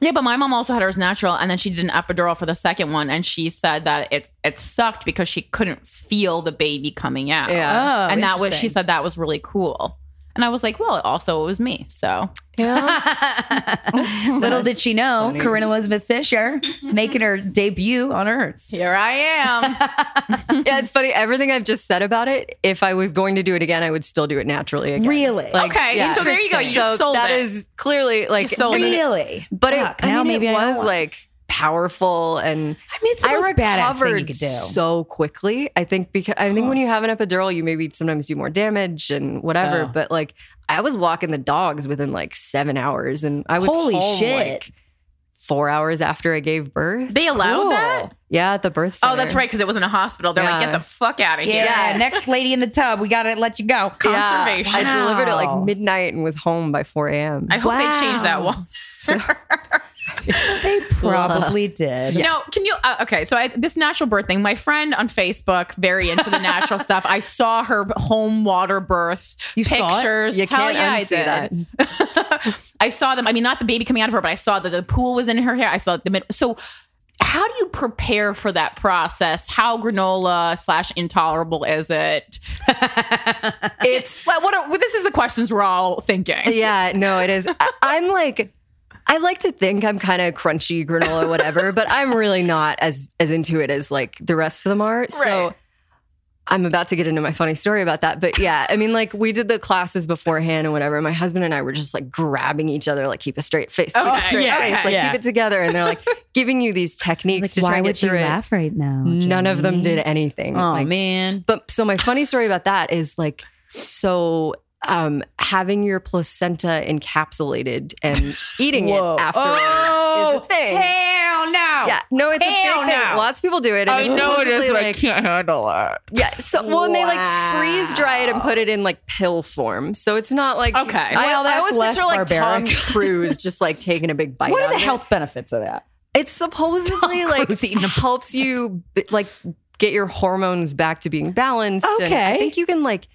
Yeah, but my mom also had hers natural, and then she did an epidural for the second one, and she said that it it sucked because she couldn't feel the baby coming out. Yeah. Oh, and that was she interesting. said that was really cool. And I was like, well, also it was me. So Yeah. Little did she know, funny. Corinne Elizabeth Fisher making her debut on Earth. here I am. yeah, it's funny. Everything I've just said about it, if I was going to do it again, I would still do it naturally again. Really? Okay, so there you go. You so just sold that it. is clearly like You sold I it. Really? But Fuck, it, I now mean, maybe it I was don't. like powerful and I mean, it's the I most badass thing you recovered could do. so quickly. I think because I think when you have an epidural, you maybe sometimes do more damage and whatever. Oh. But like I was walking the dogs within like seven hours, and I was Holy home, shit. like, four hours after I gave birth. they allowed Cool. that? Yeah, at the birth center. Oh, that's right, because it was in a hospital. They're like, get the fuck out of Yeah, here. Yeah, next lady in the tub, we gotta let you go. Conservation. I delivered at like midnight and was home by 4 a.m. I hope they changed that Wow. once. They probably did. No, can you? Uh, okay, so I, this natural birth thing. My friend on Facebook, very into the natural stuff. I saw her home water birth You saw it? pictures. You Hell can't yeah, I unsee That. I saw them. I mean, not the baby coming out of her, but I saw that the pool was in her hair. I saw the mid. So, how do you prepare for that process? How granola slash intolerable is it? It's Well, what are, well, this is the questions we're all thinking. yeah, no, it is. I, I'm like, I like to think I'm kind of crunchy granola, whatever, but I'm really not as as into it as like the rest of them are. So I'm about to get into my funny story about that. But yeah, I mean, like we did the classes beforehand and whatever. My husband and I were just like grabbing each other, like keep a straight face, keep Okay, a straight yeah, face, okay, like yeah. keep it together. And they're like giving you these techniques to try and get through it. right now? None of them did anything. Oh Like, man. but so my funny story about that is like, so um, having your placenta encapsulated and eating it afterwards is a thing. Hell no. Yeah, no, it's a Hell big thing. no. Lots of people do it. I know it's supposedly, like, can't handle it. yeah. So well, and they like freeze dry it and put it in like pill form. So it's not like Okay. I, Well, I always less picture like Tom barbaric. Cruise just like taking a big bite. What are the of it. health benefits of that? It's supposedly Tom like Cruise eating a helps you like get your hormones back to being balanced. and Okay. I think you can like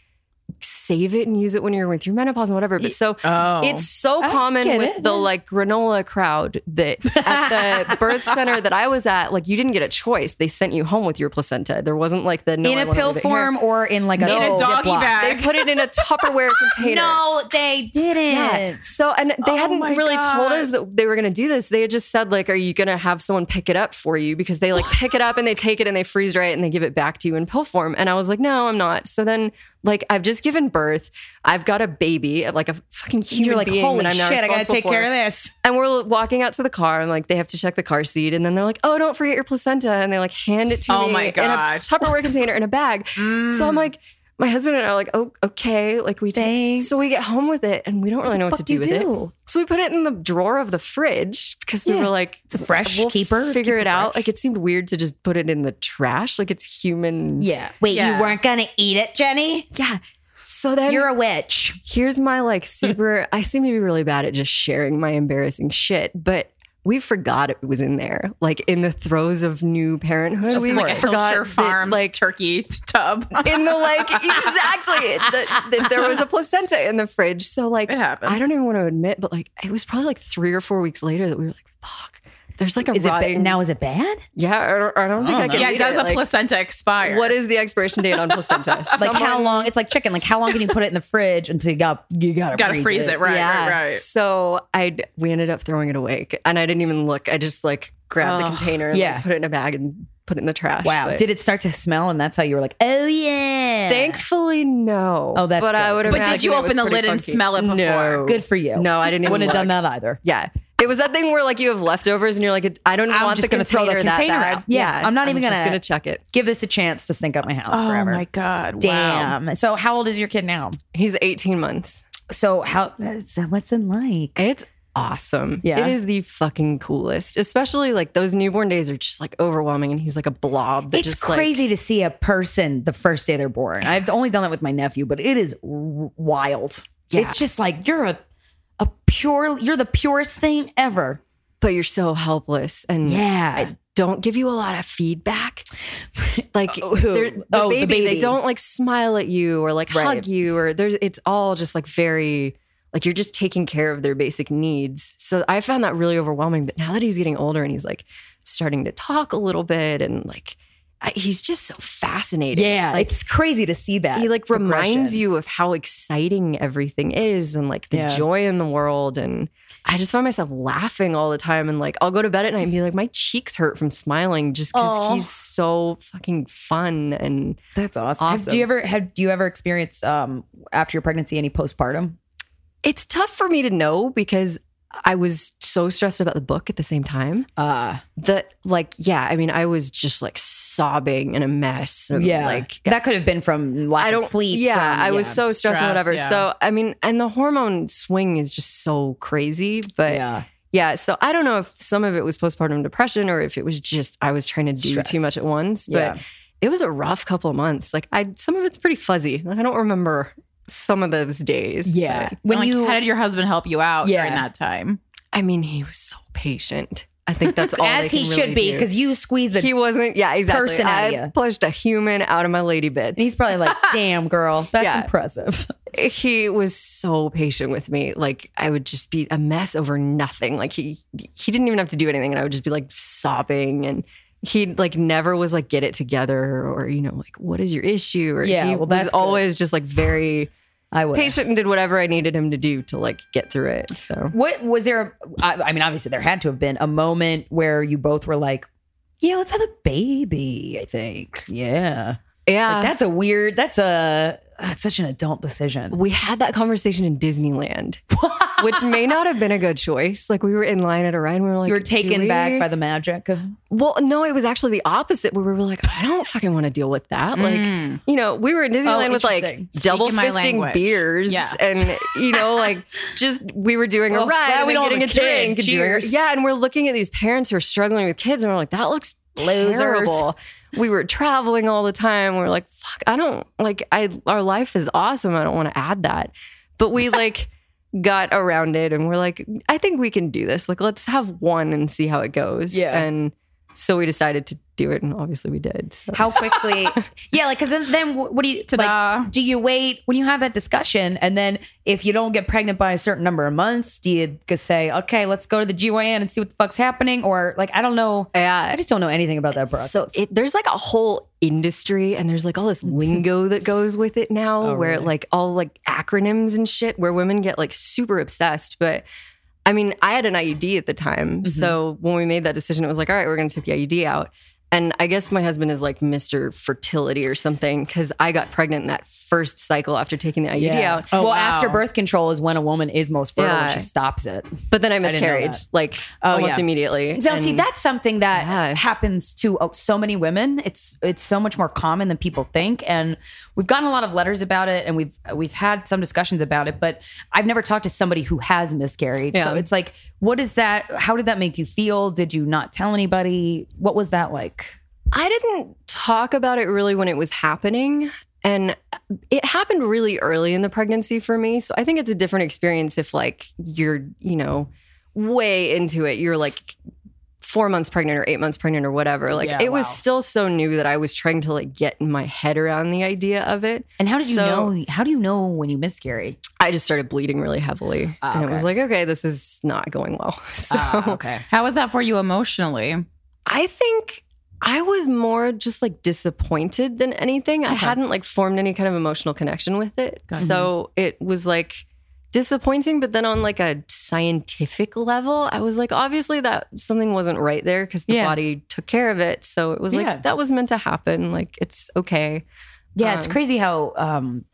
save it and use it when you're going through menopause and whatever. But so Oh. it's so common with it, the like granola crowd that at the birth center that I was at, like you didn't get a choice. They sent you home with your placenta. There wasn't like the no, in I a pill leave here. form or in like a, In a doggy bag. They put it in a Tupperware container. No, they didn't. Yeah. So, and they Oh hadn't my really told us that they were going to do this. They had just said, like, are you going to have someone pick it up for you? Because they like pick it up and they take it and they freeze dry it and they give it back to you in pill form. And I was like, no, I'm not. So then, like, I've just given birth. I've got a baby, like a fucking human You're like, being holy I'm shit, I gotta take for. care of this. And we're walking out to the car and like they have to check the car seat. And then they're like, oh, don't forget your placenta. And they like hand it to Oh me my in a Tupperware container in a bag. So I'm mm. like, my husband and I are like, oh, okay. Like we take, so we get home with it and we don't really know what to do do with you it. So we put it in the drawer of the fridge because we Yeah. were like, It's a fresh we'll keeper. Figure it it out. Like it seemed weird to just put it in the trash. Like it's human. Yeah. Wait, Yeah. you weren't gonna eat it, Jenny? Yeah. So then You're a witch. here's my like super I seem to be really bad at just sharing my embarrassing shit, but we forgot it was in there. Like in the throes of new parenthood. just we like a forgot Hillshire that, like turkey tub. in the like exactly that, that there was a placenta in the fridge. So like. I don't even want to admit, but like it was probably like three or four weeks later that we were like, fuck. There's like a Is it ba- now? Is it bad? Yeah, I don't, I don't think I I, don't can know. yeah, eat does it. a Like, placenta expire? What is the expiration date on placenta? Like how long? It's like chicken. Like how long can you put it in the fridge until you got you gotta, Gotta freeze it, right, yeah. right, right. So I we ended up throwing it away, and I didn't even look. I just like grabbed the Oh, container, and yeah. like, put it in a bag, and put it in the trash. Wow. But Did it start to smell? And that's how you were like, oh yeah. Thankfully, no. Oh, that's but I good. would. But did you open the pretty lid and smell it before? No. Good for you. No, I didn't even Wouldn't have done that either. Yeah. It was that thing where like you have leftovers and you're like, I don't I'm want just the gonna throw the container that container bad. out. Yeah, I'm not even just gonna- gonna check it. Give this a chance to stink up my house forever. Oh forever. my god! Wow. Damn. So how old is your kid now? He's 18 months. So how? So what's it like? It's awesome. Yeah. It is the fucking coolest. Especially like those newborn days are just like overwhelming and he's like a blob that It's just like crazy to see a person the first day they're born. I've only done that with my nephew, but it is r- wild. Yeah. It's just like you're a a pure. You're the purest thing ever. but you're so helpless and Yeah. I don't give you a lot of feedback. Like Oh, the, Oh, the baby, they don't like smile at you or like Right. hug you or there's it's all just like very like you're just taking care of their basic needs. So I found that really overwhelming. But now that he's getting older and he's like starting to talk a little bit and like he's just so fascinating. Yeah, like it's crazy to see that. he like reminds you of how exciting everything is and like the Yeah. joy in the world and i just find myself laughing all the time and like i'll go to bed at night and be like my cheeks hurt from smiling just because he's so fucking fun and That's awesome. Have- do you ever have do you ever experience um after your pregnancy any postpartum? it's tough for me to know because i was so stressed about the book at the same time Uh that like yeah i mean i was just like sobbing in a mess and yeah. like that could have been from lack I don't of sleep. Yeah, from- I was so stressed stress, and whatever. yeah. So I mean, and the hormone swing is just so crazy. But yeah. yeah. so I don't know if some of it was postpartum depression or if it was just I was trying to do Stress. too much at once. But Yeah. it was a rough couple of months. Like I, some of it's pretty fuzzy. Like I don't remember some of those days. Yeah. but, When like, you how did your husband help you out Yeah. during that time? I mean, he was so patient. I think that's all. as he can should be because you squeeze it. he wasn't. Yeah, exactly. person out I pushed a human out of my lady bits. and he's probably like, "Damn, girl, that's Yeah. impressive." he was so patient with me. Like I would just be a mess over nothing. Like he he didn't even have to do anything, and I would just be like sobbing and. He like never was like get it together or you know like what is your issue or Yeah, he well, that's always just like very I would. patient and did whatever I needed him to do to like get through it so What was there? I, I mean, obviously, there had to have been a moment where you both were like, "Yeah, let's have a baby." I think, yeah, yeah Like, that's a weird. That's a such an adult decision. we had that conversation in Disneyland which may not have been a good choice like we were in line at a ride and we were like you were taken we?" back by the magic. Well, no, it was actually the opposite where we were like, I don't fucking want to deal with that. Like, Mm. you know, we were in Disneyland Oh, with like double fisting beers Yeah. and, you know, like just we were doing Well, a ride and we getting a drink. Cheers. yeah. And we're looking at these parents who are struggling with kids and we're like, that looks Losers. terrible. We were traveling all the time. We're like, fuck, I don't like, I, our life is awesome. I don't want to add that. But we like, got around it and we're like, I think we can do this. Like, let's have one and see how it goes. Yeah. And so we decided to do it, and obviously we did. So. How quickly? yeah, like because then, then what do you Ta-da. like? Do you wait when you have that discussion, and then if you don't get pregnant by a certain number of months, do you just say, "Okay, let's go to the GYN and see what the fuck's happening"? Or like, I don't know. yeah, I just don't know anything about that process. So it, there's like a whole industry, and there's like all this lingo that goes with it now, Oh, where really? like all like acronyms and shit, where women get like super obsessed. But I mean, I had an IUD at the time, mm-hmm. so when we made that decision, it was like, all right, we're gonna take the IUD out. And I guess my husband is like Mr. Fertility or something because I got pregnant that first cycle after taking the IUD out. Oh, well, wow. after birth control is when a woman is most fertile Yeah. when she stops it. But then I miscarried that. like Oh, almost yeah. immediately. So see, that's something that Yeah. happens to uh, so many women. It's it's so much more common than people think, and we've gotten a lot of letters about it, and we've we've had some discussions about it. But I've never talked to somebody who has miscarried. So it's like, what is that? How did that make you feel? Did you not tell anybody? What was that like? I didn't talk about it really when it was happening. And it happened really early in the pregnancy for me. So I think it's a different experience if, like, you're, you know, way into it. You're like four months pregnant or eight months pregnant or whatever. Like, Yeah, it was still so new that I was trying to, like, get my head around the idea of it. And how did you know? How do you know when you miscarry? I just started bleeding really heavily. Ah, and it was like, okay, this is not going well. So okay. How was that for you emotionally? I think I was more just like disappointed than anything. I hadn't like formed any kind of emotional connection with it. Got. So it was like disappointing, but then on like a scientific level, I was like, obviously that something wasn't right there because the Yeah. body took care of it. So it was like Yeah. that was meant to happen. Like it's okay. Yeah, it's Um, crazy how um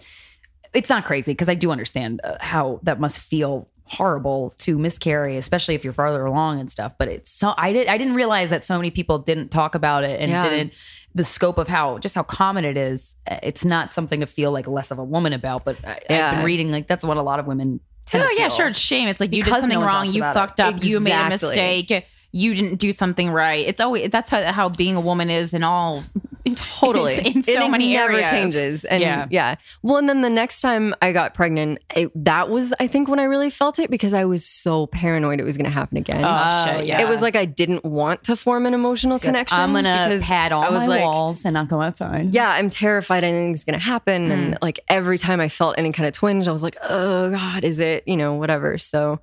it's not crazy because I do understand uh, how that must feel horrible to miscarry, especially if you're farther along and stuff. But it's so I did I didn't realize that so many people didn't talk about it and Yeah. didn't the scope of how just how common it is. Uh, It's not something to feel like less of a woman about. But I, I've been reading like that's what a lot of women tend Oh yeah, sure. It's shame. It's like you did Because no something wrong. You about it. fucked up. You made a mistake. You didn't do something right. It's always that's how how being a woman is in all Totally. in, in so it many never areas. changes. And Yeah. yeah. Well, and then the next time I got pregnant, it, that was, I think, when I really felt it because I was so paranoid it was going to happen again. Oh, oh, shit, yeah. It was like I didn't want to form an emotional connection. I'm gonna because pad all I was my like, walls and not go outside. Yeah, I'm terrified anything's gonna happen. And hmm. like every time I felt any kind of twinge, I was like, oh God, is it, you know, whatever. So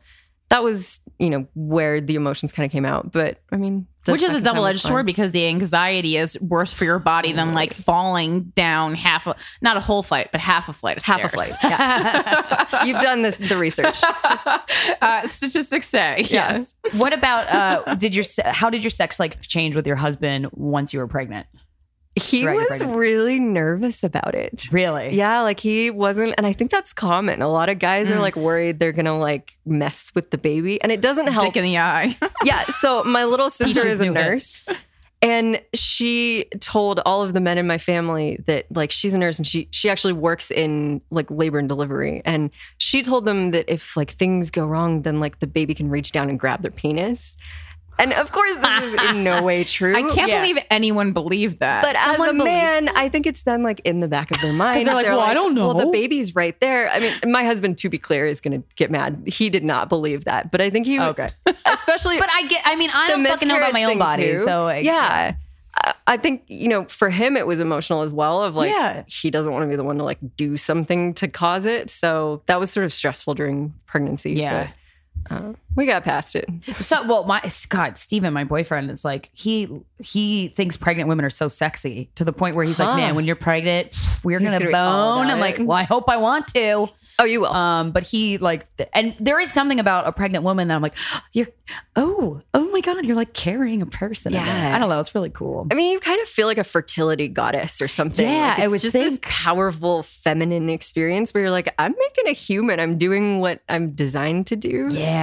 that was, you know, where the emotions kind of came out. But I mean, Which is a double-edged sword because the anxiety is worse for your body than like falling down half a not a whole flight, but half a flight of Half a flight. Yeah. You've done this, the research. uh, statistics say yes. What about uh did your how did your sex life change with your husband once you were pregnant? He was really nervous about it. Really? Yeah, like he wasn't, and I think that's common. A lot of guys Mm. are like worried they're gonna like mess with the baby, and it doesn't help. Dick in the eye. yeah. So my little sister is a knew it. nurse. And she told all of the men in my family that like she's a nurse and she she actually works in like labor and delivery. And she told them that if like things go wrong, then like the baby can reach down and grab their penis. And of course, this is in no way true. I can't Yeah. believe anyone believed that. But as a believed- man, I think it's then like in the back of their mind. they're like, "Well, I don't know. Well, the baby's right there. I mean, my husband, to be clear, is going to get mad. He did not believe that, but I think he, oh, Okay. especially But I get I mean I the don't fucking know about my own body. too. So I, yeah. I- I think you know for him it was emotional as well of like Yeah. he doesn't want to be the one to like do something to cause it so that was sort of stressful during pregnancy Yeah. but, uh, we got past it So well, my God, Steven, my boyfriend, is like he he thinks pregnant women are so sexy to the point where he's Huh. like, man, when you're pregnant, we're He's gonna, gonna bone. I'm like, well, I hope I want to. oh you will Um, but he like, and there is something about a pregnant woman that I'm like, you're, oh, oh my God, you're like carrying a person. Yeah. I don't know, it's really cool. I mean, you kind of feel like a fertility goddess or something. Yeah, like I it's would just this powerful feminine experience where you're like, I'm making a human. I'm doing what I'm designed to do. Yeah,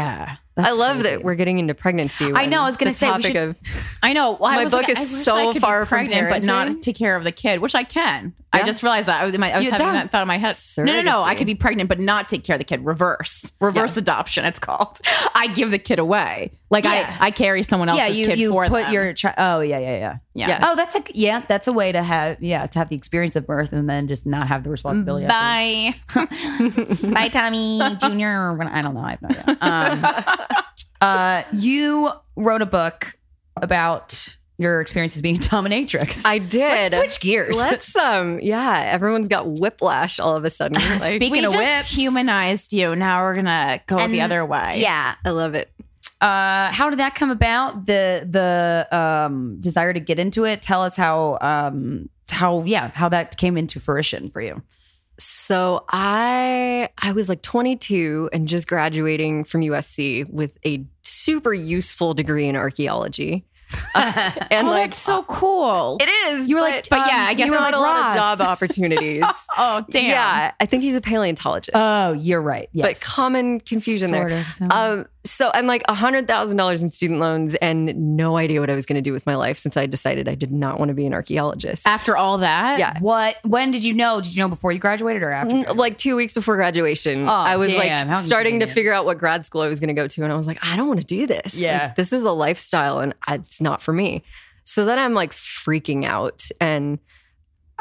I that's love crazy. that we're getting into pregnancy. I know, I was gonna the say, we topic should- of I know. Well, I My was book like, is I so I far from pregnant, but not take care of the kid, which I can. I just realized that I was, in my, I was having don't. that thought in my head. No, no, no. I could be pregnant, but not take care of the kid. Reverse, reverse adoption. It's called. I give the kid away. Like Yeah. I, I carry someone else's yeah, you kid you for put them. your chi- oh yeah yeah yeah yeah. Yeah. oh that's a yeah that's a way to have yeah to have the experience of birth and then just not have the responsibility. Bye. Bye, Tommy Junior. I don't know. I have no idea. Um, uh, you wrote a book about your experiences being a dominatrix. I did. Let's switch gears. Let's um yeah, everyone's got whiplash all of a sudden. Like, Speaking we of just whips, humanized you. Now we're gonna go And- the other way. yeah. I love it. Uh, how did that come about? The the um desire to get into it. Tell us how um how yeah how that came into fruition for you. So I I was like 22 and just graduating from USC with a super useful degree in archaeology. Uh, and oh, like that's so cool. it is. You were like, but yeah, I guess you you're like a lot of job opportunities. oh, damn. Yeah, I think he's a paleontologist. Oh, you're right. but common confusion there. Of, Um, so and like a hundred thousand dollars in student loans and no idea what I was going to do with my life since I decided I did not want to be an archaeologist. After all that, Yeah. what? When did you know? Did you know before you graduated or after? N- like two weeks before graduation, Oh, I was damn. Like starting to figure out what grad school I was going to go to, and I was like, I don't want to do this. Yeah. Like, this is a lifestyle, and it's not for me. So then I'm like freaking out, and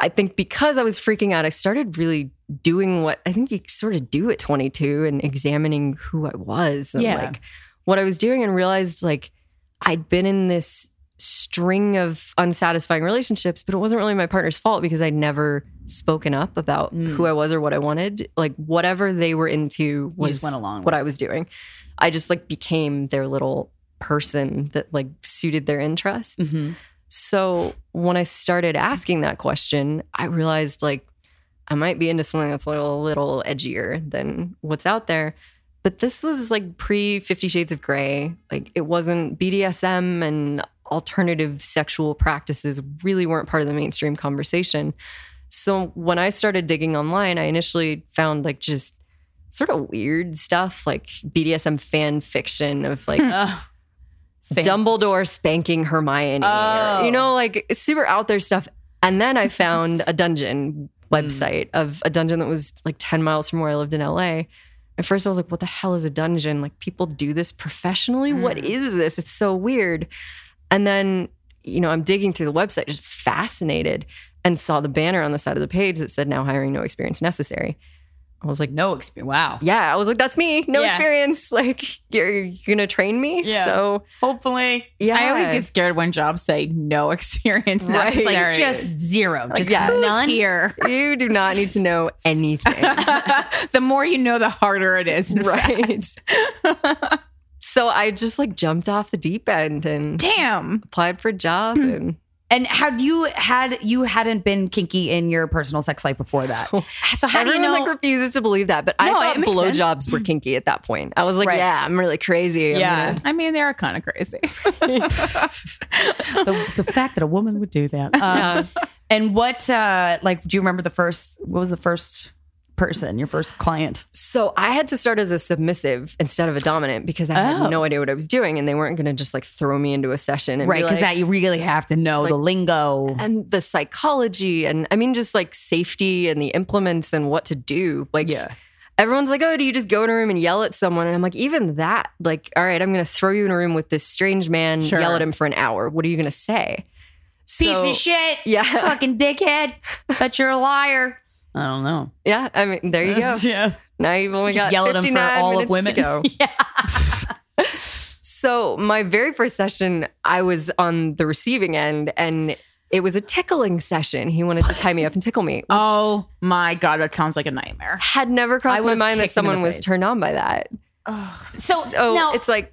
I think because I was freaking out, I started really doing what I think you sort of do at 22 and examining who I was and Yeah. like what I was doing, and realized like I'd been in this string of unsatisfying relationships, but it wasn't really my partner's fault because I'd never spoken up about Mm. who I was or what I wanted. Like whatever they were into was went along. what with. I was doing. I just like became their little person that like suited their interests. Mhm. So when I started asking that question, I realized like I might be into something that's a little edgier than what's out there. But this was like pre 50 Shades of Grey. Like it wasn't BDSM and alternative sexual practices really weren't part of the mainstream conversation. So when I started digging online, I initially found like just sort of weird stuff like BDSM fan fiction of like Fan- Dumbledore spanking Hermione, or, Oh. you know, like super out there stuff. And then I found a dungeon website of a dungeon that was like 10 miles from where I lived in LA. At first, I was like, what the hell is a dungeon? Like, people do this professionally? What Mm. is this? It's so weird. And then you know, I'm digging through the website, just fascinated, and saw the banner on the side of the page that said now hiring no experience necessary. I was like, No experience. Wow. yeah, I was like, that's me, no Yeah. experience. Like, you're, you're gonna train me. Yeah. So Hopefully. yeah, I always get scared when jobs say no experience Right. necessary. Like just zero. Just yeah. None. here. you do not need to know anything. the more you know, the harder it is. right. so I just like jumped off the deep end and Damn. applied for a job and And how do you had you hadn't been kinky in your personal sex life before that? So how do you know? like refuses to believe that. But I thought it makes sense. blowjobs were kinky at that point. I was like, Right. yeah, I'm really crazy. I'm Yeah. gonna- I mean, they are kind of crazy. the, the fact that a woman would do that. Um, And what, uh, like, do you remember the first? What was the first person? Your first client? So I had to start as a submissive instead of a dominant because I had Oh. no idea what I was doing, and they weren't going to just like throw me into a session and Right, because like, that you really have to know the lingo. and the psychology and I mean just like safety and the implements and what to do. Like Yeah. everyone's like, oh, do you just go in a room and yell at someone? And I'm like, even that, like, all right, I'm going to throw you in a room with this strange man, Sure. yell at him for an hour. What are you going to say? Piece So- of shit. Yeah, Fucking dickhead. Bet you're a liar. I don't know. yeah. I mean, there you go. yeah. Now you've only Just got yell at him for 59 all of minutes to go. yeah. So my very first session, I was on the receiving end, and it was a tickling session. He wanted to tie me up and tickle me. Which oh my God, that sounds like a nightmare. had never crossed my would've mind that kicked him in the someone was face. turned on by that. So, So now, it's like,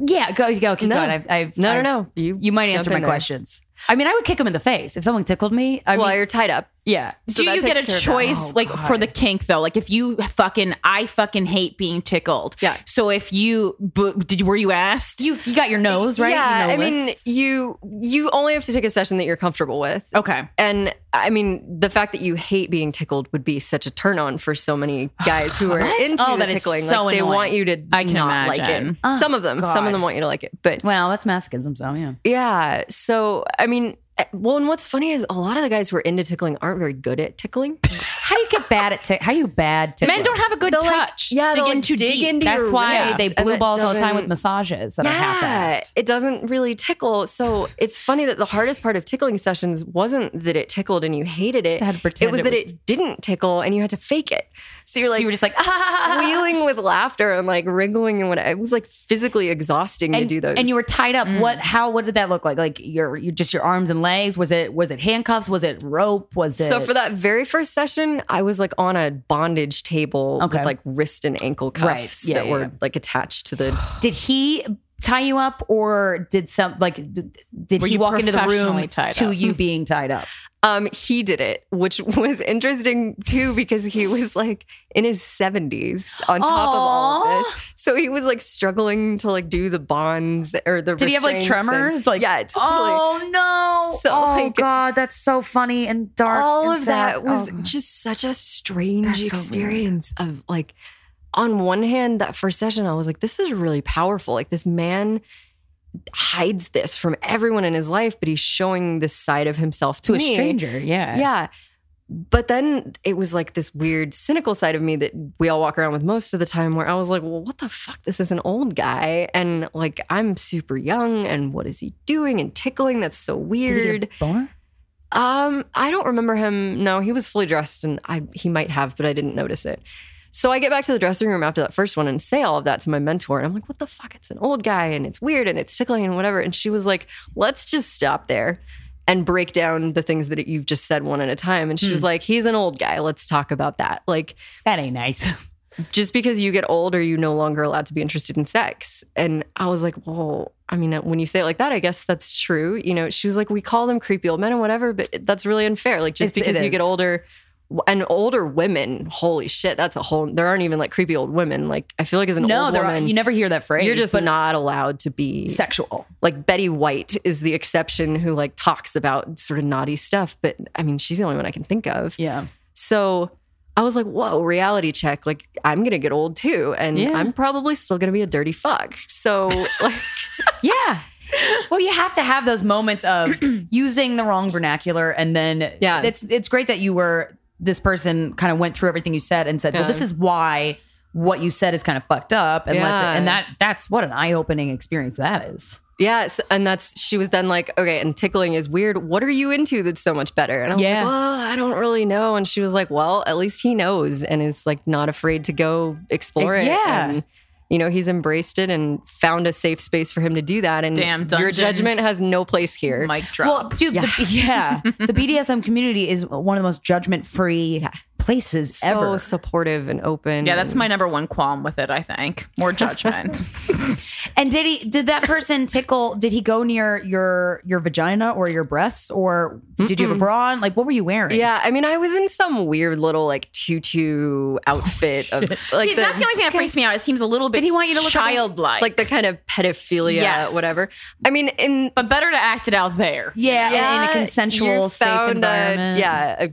yeah, go, go, keep No. going. I've, I've, no, I've- no, no. You You might jump answer in my there. questions. I mean, I would kick him in the face if someone tickled me. I well, mean, you're tied up. Yeah. So Do you get a takes care of that. choice, Oh, like God. for the kink though? Like if you fucking, I fucking hate being tickled. Yeah. So if you, but did were you asked? You you got your nose right. Yeah, You know I mean, you you only have to take a session that you're comfortable with. okay. And I mean, the fact that you hate being tickled would be such a turn on for so many guys who are into Oh, the that is tickling. so like they want you to I can not like imagine. it. Oh, some of them, some of them want you to like it. But well, that's masochism. So yeah. yeah, so I mean, Eh, well, and what's funny is a lot of the guys who are into tickling aren't very good at tickling. How do you get bad at tick? How do you bad tickling? Men don't have a good They'll, like, touch. yeah, dig they'll, in too dig deep. into That's why ribs, they blue it balls all the time with massages that are yeah, half-assed. it doesn't really tickle. So it's funny that the hardest part of tickling sessions wasn't that it tickled and you hated it. Had to it was it that was- it didn't tickle and you had to fake it. So you're So like, you were just like, squealing with laughter and like wriggling and what it was like physically exhausting to do those. and you were tied up. Mm. What? How? What did that look like? Like your, you just your arms and legs? Was it? Was it handcuffs? Was it rope? Was it? so for that very first session, I was like on a bondage table Okay. with like wrist and ankle Right. cuffs Yeah, that yeah, were yeah. like attached to the did he tie you up, or did some like did Were he walk into the room to up? you being tied up? Um, he did it, which was interesting too because he was like in his seventies on top of all of this. So he was like struggling to like do the bonds or the. Did he have like restraints and- tremors? Like yeah, totally. Oh no! So, oh like- god, that's so funny and dark. all and of sad. that was Oh, just such a strange That's so experience of like on one hand that first session i was like this is really powerful like this man hides this from everyone in his life but he's showing this side of himself to, to a me. stranger. Yeah. yeah but then it was like this weird cynical side of me that we all walk around with most of the time where i was like well what the fuck this is an old guy and like i'm super young and what is he doing and tickling that's so Did he get a weird boner? um, I don't remember him. No, he was fully dressed, and I he might have, but I didn't notice it. So I get back to the dressing room after that first one and say all of that to my mentor, and I'm like, "What the fuck? It's an old guy, and it's weird, and it's tickling, and whatever." And she was like, "Let's just stop there." And break down the things that you've just said one at a time. And she was hmm. like, he's an old guy. Let's talk about that. Like, That ain't nice. just because you get old, are you no longer allowed to be interested in sex? And I was like, well, I mean, when you say it like that, I guess that's true. You know, she was like, we call them creepy old men and whatever, but that's really unfair. Like, just It's- because you get older, and older women, holy shit, that's a whole. There aren't even like creepy old women. Like, I feel like as an no, old there are, woman, you never hear that phrase. you're just not allowed to be sexual. like Betty White is the exception who like talks about sort of naughty stuff. But I mean, she's the only one I can think of. Yeah. So I was like, whoa, reality check. Like, I'm going to get old too. And Yeah. I'm probably still going to be a dirty fuck. So, like, Yeah. Well, you have to have those moments of using the wrong vernacular, and then Yeah. it's it's great that you were this person kind of went through everything you said and said, Yeah. well, this is why what you said is kind of fucked up, and let's Yeah. and that that's what an eye opening experience that is. Yes, and that's she was then like, okay, and tickling is weird. What are you into that's so much better? And I was Yeah. like, well, I don't really know. And she was like, well, at least he knows and is like not afraid to go explore it. Yeah. And, you know, he's embraced it and found a safe space for him to do that. And Damn, your judgment has no place here. Mic drop. Well, dude, yeah, the, yeah, the BDSM community is one of the most judgment free places so ever. supportive and open. yeah, that's my number one qualm with it. I think more judgment. And did he? Did that person tickle? Did he go near your your vagina or your breasts, or did you have a bra on? Like, what were you wearing? Yeah, I mean, I was in some weird little like tutu oh, outfit of like See, that's the only thing that freaks me out. It seems a little bit he want you to look like a- childlike, like the kind of pedophilia, Yes. whatever. I mean, in but better to act it out there. yeah, in- in a you consensual, safe found a- environment. yeah. a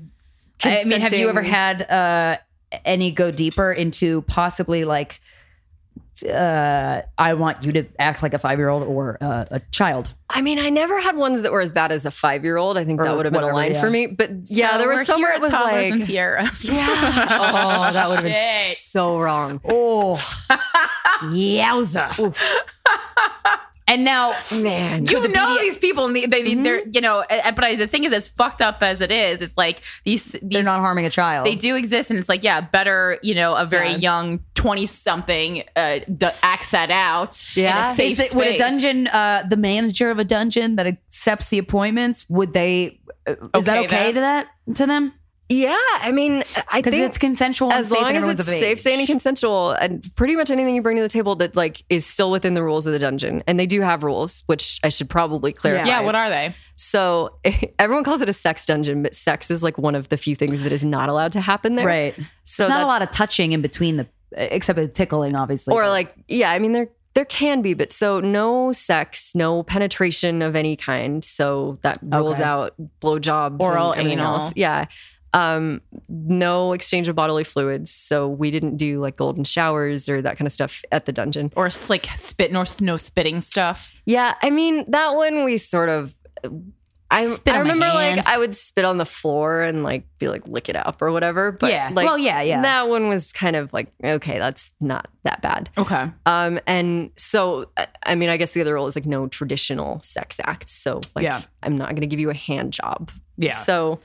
I mean, have you ever had uh, any go deeper into possibly like? Uh, I want you to act like a five year old or uh, a child. I mean, I never had ones that were as bad as a five year old. I think Or that would have been a line yeah. for me. But yeah, So there was somewhere at it was like, and tiaras. oh, that would have been Yay. so wrong. Oh, yowza! And now, Man, you the know BD these people, and they, they, they're you know. uh, But I, the thing is, as fucked up as it is, it's like these they're not harming a child. they do exist, and it's like yeah, better you know a very Yeah. young twenty something uh, d- acts that out. Yeah. in a safe Is it, would a dungeon, uh, the manager of a dungeon that accepts the appointments, would they? Uh, is that Okay, okay that- to that to them? Yeah. I mean, I think it's consensual. as long as it's safe, age. sane, and consensual, and pretty much anything you bring to the table that like is still within the rules of the dungeon, and they do have rules, which I should probably clarify. Yeah, what are they? So everyone calls it a sex dungeon, but sex is like one of the few things that is not allowed to happen there. right? So There's not that- a lot of touching in between the, except for tickling, obviously. or but- like yeah i mean there there can be but so no sex no penetration of any kind so that rules Okay. out blowjobs Oral, and anal. else yeah um no exchange of bodily fluids so we didn't do like golden showers or that kind of stuff at the dungeon Or like spit nor no spitting stuff. yeah i mean that one we sort of I, Spit I remember like I would spit on the floor and like be like lick it up or whatever. But Yeah. like Well, yeah, yeah. That one was kind of like okay, that's not that bad. Okay. Um, and so, I- mean, I guess the other rule is like no traditional sex acts. So, like, Yeah. I'm not going to give you a hand job. Yeah. So,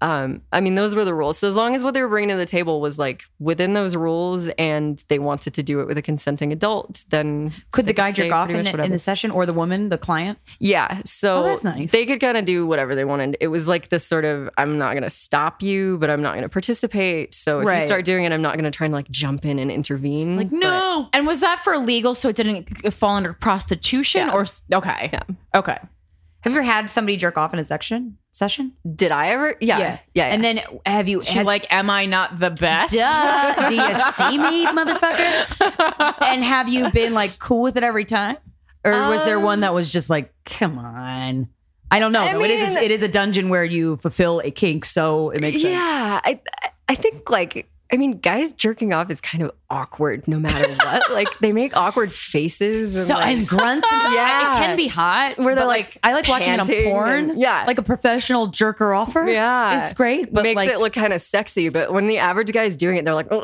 um, I mean, those were the rules. So, as long as what they were bringing to the table was like within those rules and they wanted to do it with a consenting adult, then could the guy jerk off in, the- in the session, or the woman, the client? Yeah. So Oh, that's nice. they could kind of do whatever they wanted. It was like this sort of I'm not going to stop you, but I'm not going to participate. So if Right. you start doing it, I'm not going to try and like jump in and intervene. Like But- no. And was that for legal so it didn't fall under prostitution Yeah. or okay. Yeah. Okay. Have you ever had somebody jerk off in a section session? Did I ever? Yeah. Yeah. yeah. And then have you? She's has- like, "Am I not the best?" Duh. Do you see me, motherfucker? And have you been like cool with it every time, or was there one that um, was just like, come on? I don't know. I though. it is. mean- It is a dungeon where you fulfill a kink, so it makes sense. yeah, I I think like I mean, guys jerking off is kind of awkward no matter what. like they make awkward faces. And So like, and grunts and. Yeah. it can be hot. Where they're, but, like, I like watching it on porn. and- yeah. like a professional jerker offer. Yeah. it's great, but makes like it look kind of sexy, but when the average guy's doing it, they're like, you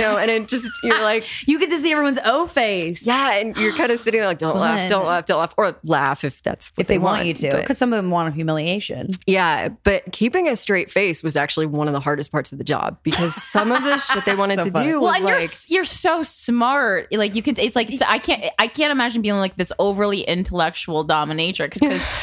know, and it just you're like, you get to see everyone's O face. yeah, and you're kind of sitting there like, don't laugh, don't laugh, don't laugh, or laugh if that's what if they, want, you to, because some of them want a humiliation. Yeah, but keeping a straight face was actually one of the hardest parts of the job because some of the shit they wanted So to funny. do Well, and you're you're so smart. Like you can, it's like so I can't I can't imagine being like this overly intellectual dominatrix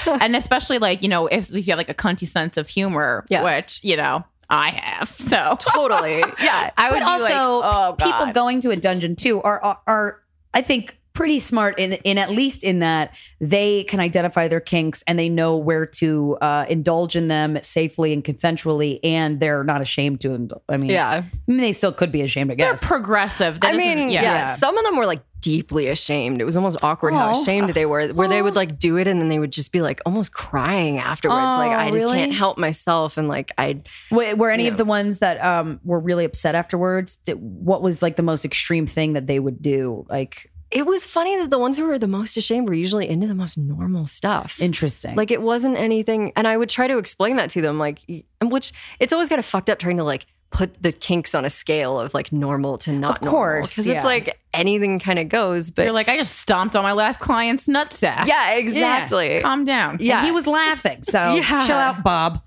and especially like you know if, if you have like a cunty sense of humor, Yeah. which you know I have. So totally, yeah. I would also like, oh people going to a dungeon too are, are are I think pretty smart in in at least in that they can identify their kinks and they know where to uh, indulge in them safely and consensually and they're not ashamed to indul- I mean Yeah. I mean, they still could be ashamed I They're progressive. That I mean, yeah. Yeah. Some of them were like deeply ashamed. It was almost awkward how ashamed they were, where they would like do it and then they would just be like almost crying afterwards. like, I just really? can't help myself. And like, I, were, were any you of know. the ones that um were really upset afterwards did, what was like the most extreme thing that they would do like it was funny that the ones who were the most ashamed were usually into the most normal stuff. interesting Like it wasn't anything, and I would try to explain that to them, like, which it's always kind of fucked up trying to like put the kinks on a scale of like normal to not Of course, because yeah. it's like anything kind of goes but You're like, I just stomped on my last client's nutsack. yeah exactly Calm down. yeah And he was laughing. So Yeah. chill out, Bob.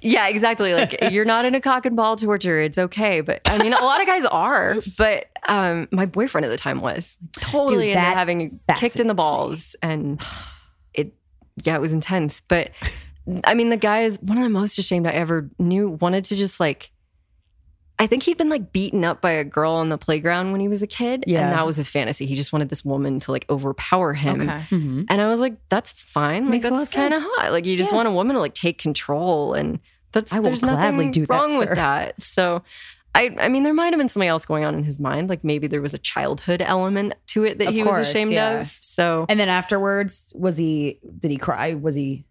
Yeah, exactly. Like you're not in a cock and ball torture. It's okay. But I mean, a lot of guys are. But um, my boyfriend at the time was totally Dude, that having kicked in the me. balls, and it, yeah, it was intense. But I mean, the guy is one of the most ashamed I ever knew. Wanted to just like. I think he'd been like beaten up by a girl on the playground when he was a kid. Yeah. And that was his fantasy. He just wanted this woman to like overpower him. Okay. Mhm. And I was like, that's fine. Like Makes that's kind of hot. Like you just Yeah. want a woman to like take control and that's I will there's gladly nothing do that, wrong with sir. that. So I I mean there might have been something else going on in his mind. Like maybe there was a childhood element to it that Of he course, was ashamed yeah. of. So And then afterwards, was he? Did he cry? Was he?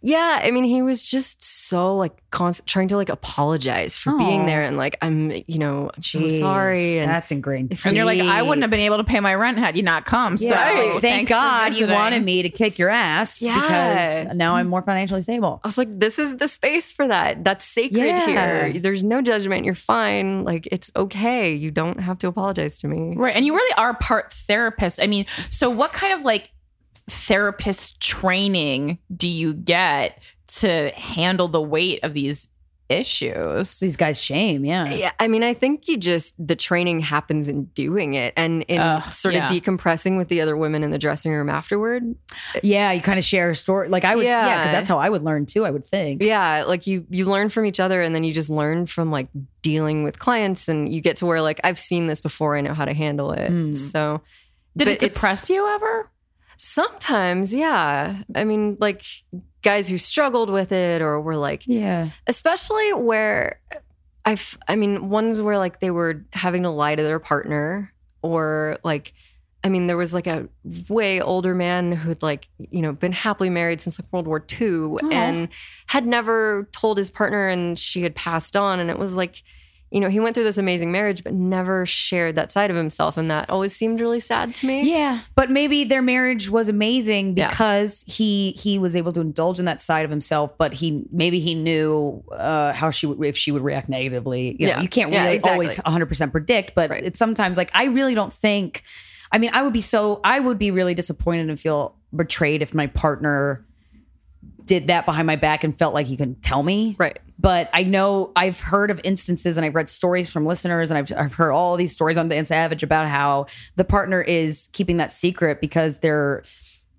Yeah, I mean he was just so like const- trying to like apologize for being there and like I'm you know I'm so sorry and that's ingrained. If And you're like, I wouldn't have been able to pay my rent had you not come. So Yeah. Thank thanks God you wanted me to kick your ass Yeah. because now I'm more financially stable. I was like, this is the space for that. That's sacred Yeah. here. There's no judgment. You're fine. Like, it's okay. You don't have to apologize to me. Right. And you really are part therapist. I mean, so what kind of like therapist training do you get to handle the weight of these issues? These guys shame, yeah. Yeah. I mean, I think you just, the training happens in doing it and in Ugh, sort yeah. of decompressing with the other women in the dressing room afterward. Yeah, you kind of share a story. Like I would, yeah, Yeah. because that's how I would learn too. I would think. Yeah. Like, you, you learn from each other and then you just learn from like dealing with clients and you get to where like, I've seen this before. I know how to handle it. Mm. So, Did it depress you ever? Sometimes, yeah. I mean, like guys who struggled with it or were like, Yeah, especially where I've, I mean, ones where like they were having to lie to their partner or like, I mean, there was like a way older man who'd like, you know, been happily married since like World War II and had never told his partner and she had passed on. And it was like, you know, he went through this amazing marriage, but never shared that side of himself. And that always seemed really sad to me. yeah. But maybe their marriage was amazing Yeah. because he he was able to indulge in that side of himself. But he maybe he knew uh, how she would if she would react negatively. You know, Yeah. you can't Yeah, really exactly. always 100 percent predict, but Right. it's sometimes like I really don't think. I mean, I would be so I would be really disappointed and feel betrayed if my partner did that behind my back and felt like he couldn't tell me. Right. But I know I've heard of instances and I've read stories from listeners and I've, I've heard all these stories on Dan Savage about how the partner is keeping that secret because they're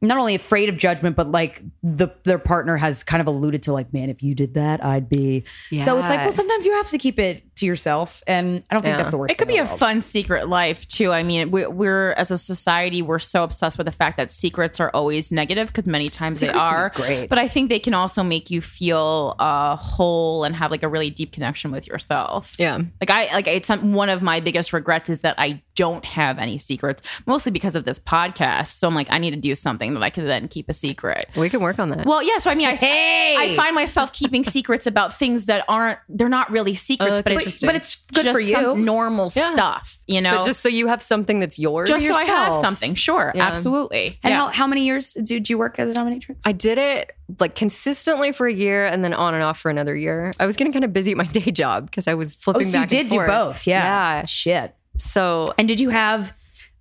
not only afraid of judgment, but like the their partner has kind of alluded to like, man, if you did that, I'd be. So it's like, well, sometimes you have to keep it to yourself, and I don't think Yeah. that's the worst. It could be a fun secret life too. I mean, we, we're as a society, we're so obsessed with the fact that secrets are always negative because many times Secrets they are. great. But I think they can also make you feel uh, whole and have like a really deep connection with yourself. Yeah. Like I like it's some, one of my biggest regrets is that I don't have any secrets, mostly because of this podcast. So I'm like, I need to do something that I can then keep a secret. We can work on that. Well, yeah. So I mean, I, Hey! I find myself keeping secrets about things that aren't they're not really secrets, that's but it's interesting. but it's good just for you. some normal Yeah. stuff, you know. but just so you have something that's yours. just so I have something. Sure, Yeah. absolutely. And Yeah. how, how many years did you work as a dominatrix? I did it like consistently for a year and then on and off for another year. I was getting kind of busy at my day job because I was flipping. oh, flipping so you did and do both. Yeah. Yeah. Shit. So And did you have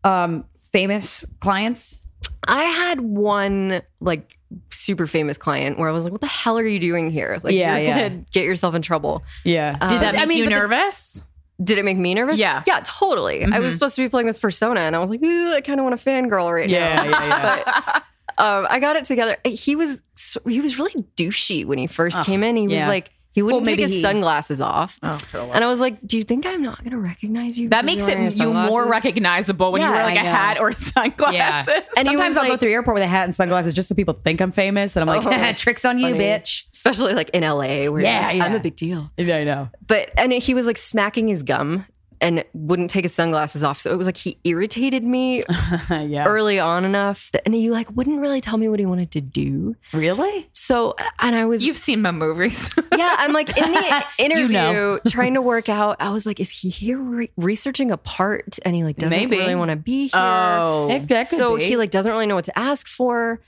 um, famous clients? I had one like super famous client where I was like, what the hell are you doing here? Like, Yeah, you're yeah. gonna get yourself in trouble. Yeah. Uh, Did that I make mean, you but the- nervous? Did it make me nervous? Yeah. Yeah, totally. I was Mhm. supposed to be playing this persona and I was like, "Ooh, I kind of want a fangirl right Yeah, now. yeah, yeah. But um, I got it together. He was he was really douchey when he first Ugh, came in. He was like he wouldn't Well, take his he- sunglasses off. Oh, And I was like, "Do you think I'm not going to recognize you?" that makes it you more recognizable when you wear like a hat or sunglasses. Yeah. And Sometimes I'll go through the airport with a hat and sunglasses just so people think I'm famous. And I'm like, Oh, tricks on you, bitch. especially like in LA, where Yeah, I'm a big deal. Yeah, I know. But and he was like smacking his gum and wouldn't take his sunglasses off. So it was like he irritated me yeah. early on enough that, and he like wouldn't really tell me what he wanted to do. Really? So and I was You've seen my movies. yeah, I'm like in the interview know. trying to work out. I was like, is he here re- researching a part and he like doesn't Maybe. really want to be here? oh, That, that could so be. he like doesn't really know what to ask for.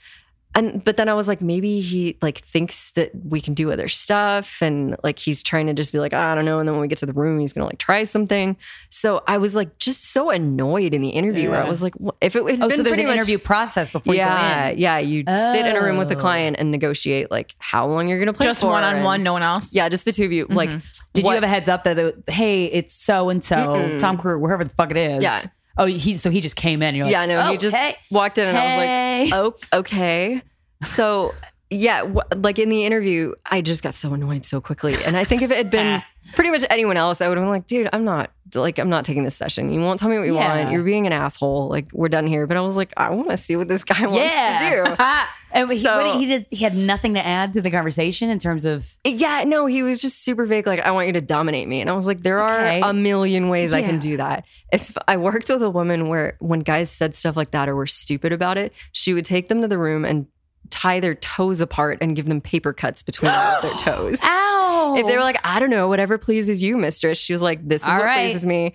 And but then I was like, maybe he like thinks that we can do other stuff, and like he's trying to just be like, ah, I don't know. And then when we get to the room, he's gonna like try something. So I was like, just so annoyed in the interview where I was like, what- if it had Oh, been so there's an much, interview process before yeah, you go in. yeah, you sit in a room with the Oh. client and negotiate like how long you're gonna play Just one on one, no one else. Yeah, just the two of you. Like, mm-hmm. Did what- you have a heads up that, it- hey, it's so and so, Tom Cruise, wherever the fuck it is? Yeah. Oh, he so he just came in. And you're like, yeah, no, oh, he just walked in and hey. I was like, oh, okay. So, yeah, w- like in the interview, I just got so annoyed so quickly. And I think if it had been pretty much anyone else, I would have been like, dude, I'm not, like, I'm not taking this session. You won't tell me what you Yeah. want. You're being an asshole. Like, we're done here. But I was like, I want to see what this guy wants yeah. to do. and he, So- did- he did. He had nothing to add to the conversation in terms of. Yeah, no, he was just super vague. Like, I want you to dominate me, and I was like, there Okay. are a million ways I can do that. It's. I worked with a woman where when guys said stuff like that or were stupid about it, she would take them to the room and tie their toes apart and give them paper cuts between their toes. Ow! If they were like, I don't know, whatever pleases you, mistress, she was like, this is All what right. pleases me.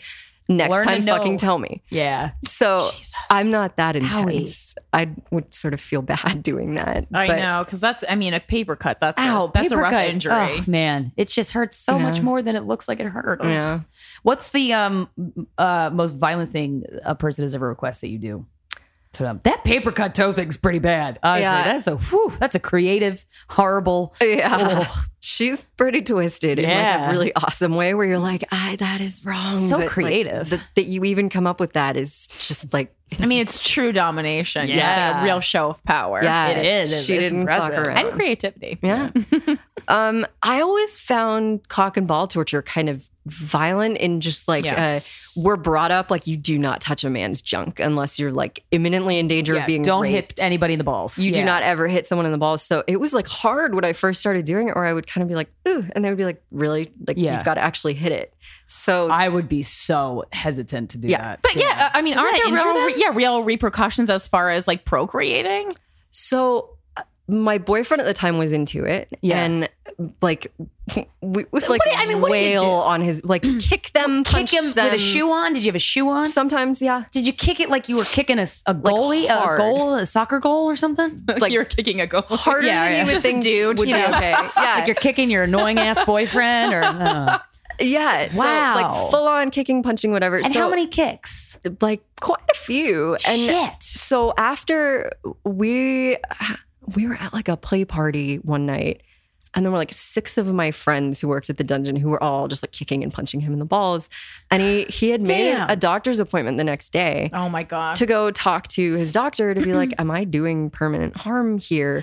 Next Learn to time, know. fucking tell me. yeah, So I'm not that intense. I would sort of feel bad doing that. I but- know because that's. I mean, a paper cut. That's Ow, a, that's a rough cut. injury. Oh, man, it just hurts so much more than it looks like it hurts. Yeah. What's the um uh most violent thing a person has ever requested that you do? To them? That paper cut toe thing's pretty bad. Honestly, Yeah. that's a whew, that's a creative, horrible. Yeah. Ugh. She's pretty twisted in like a really awesome way where you're like, ah, that is wrong. So like, creative. that, that you even come up with that is just like, I mean, it's true domination. Yeah, Yeah. like a real show of power. yeah, It is. She it's didn't impressive. fuck around. and creativity. yeah. um, I always found cock and ball torture kind of violent in just like Yeah. uh, we're brought up like you do not touch a man's junk unless you're like imminently in danger Yeah, of being don't raped. hit anybody in the balls. You do not ever hit someone in the balls. So it was like hard when I first started doing it, or I would kind of be like, ooh, and they would be like, really? Like, Yeah. you've got to actually hit it. So I would be so hesitant to do Yeah. that. But yeah, I mean, aren't there real, them? yeah, real repercussions as far as like procreating? So my boyfriend at the time was into it, Yeah. and like we would like do I mean, what do you wail do? on his like kick them, kick punch him them. with a shoe on. Did you have a shoe on? Sometimes, yeah. Did you kick it like you were kicking a goalie, a goal, a soccer goal or something? Like You're kicking a goal. harder Yeah, than yeah. you would Just think dude, would you be okay. Yeah, Like you're kicking your annoying ass boyfriend, or uh. yeah. So Wow. like full on kicking, punching, whatever. and so, how many kicks? Like quite a few. And Shit. so after we we were at like a play party one night and there were like six of my friends who worked at the dungeon who were all just like kicking and punching him in the balls and he he had made Damn. a doctor's appointment the next day Oh my god. to go talk to his doctor to be like am i doing permanent harm here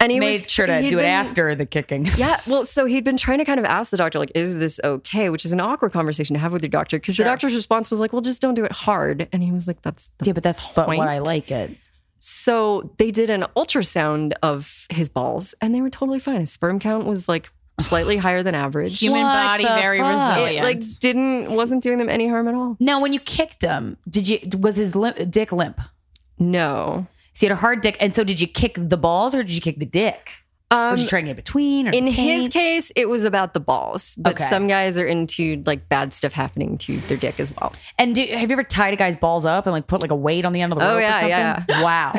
and he Made was sure to do it after the kicking. yeah, well, so he'd been trying to kind of ask the doctor, like, is this okay? Which is an awkward conversation to have with your doctor because Sure. the doctor's response was like, well, just don't do it hard. And he was like, that's the Yeah, but that's but what I like it. So they did an ultrasound of his balls and they were totally fine. His sperm count was like slightly higher than average. Human What body very fuck? It resilient. like didn't wasn't doing them any harm at all. Now, when you kicked him, did you was his limp, dick limp? No. So he had a hard dick, and so did you kick the balls or did you kick the dick? Um, did you try to get between? Or in his case, it was about the balls, but Okay. some guys are into like bad stuff happening to their dick as well. and do, have you ever tied a guy's balls up and like put like a weight on the end of the Oh, rope? yeah, or something? Wow.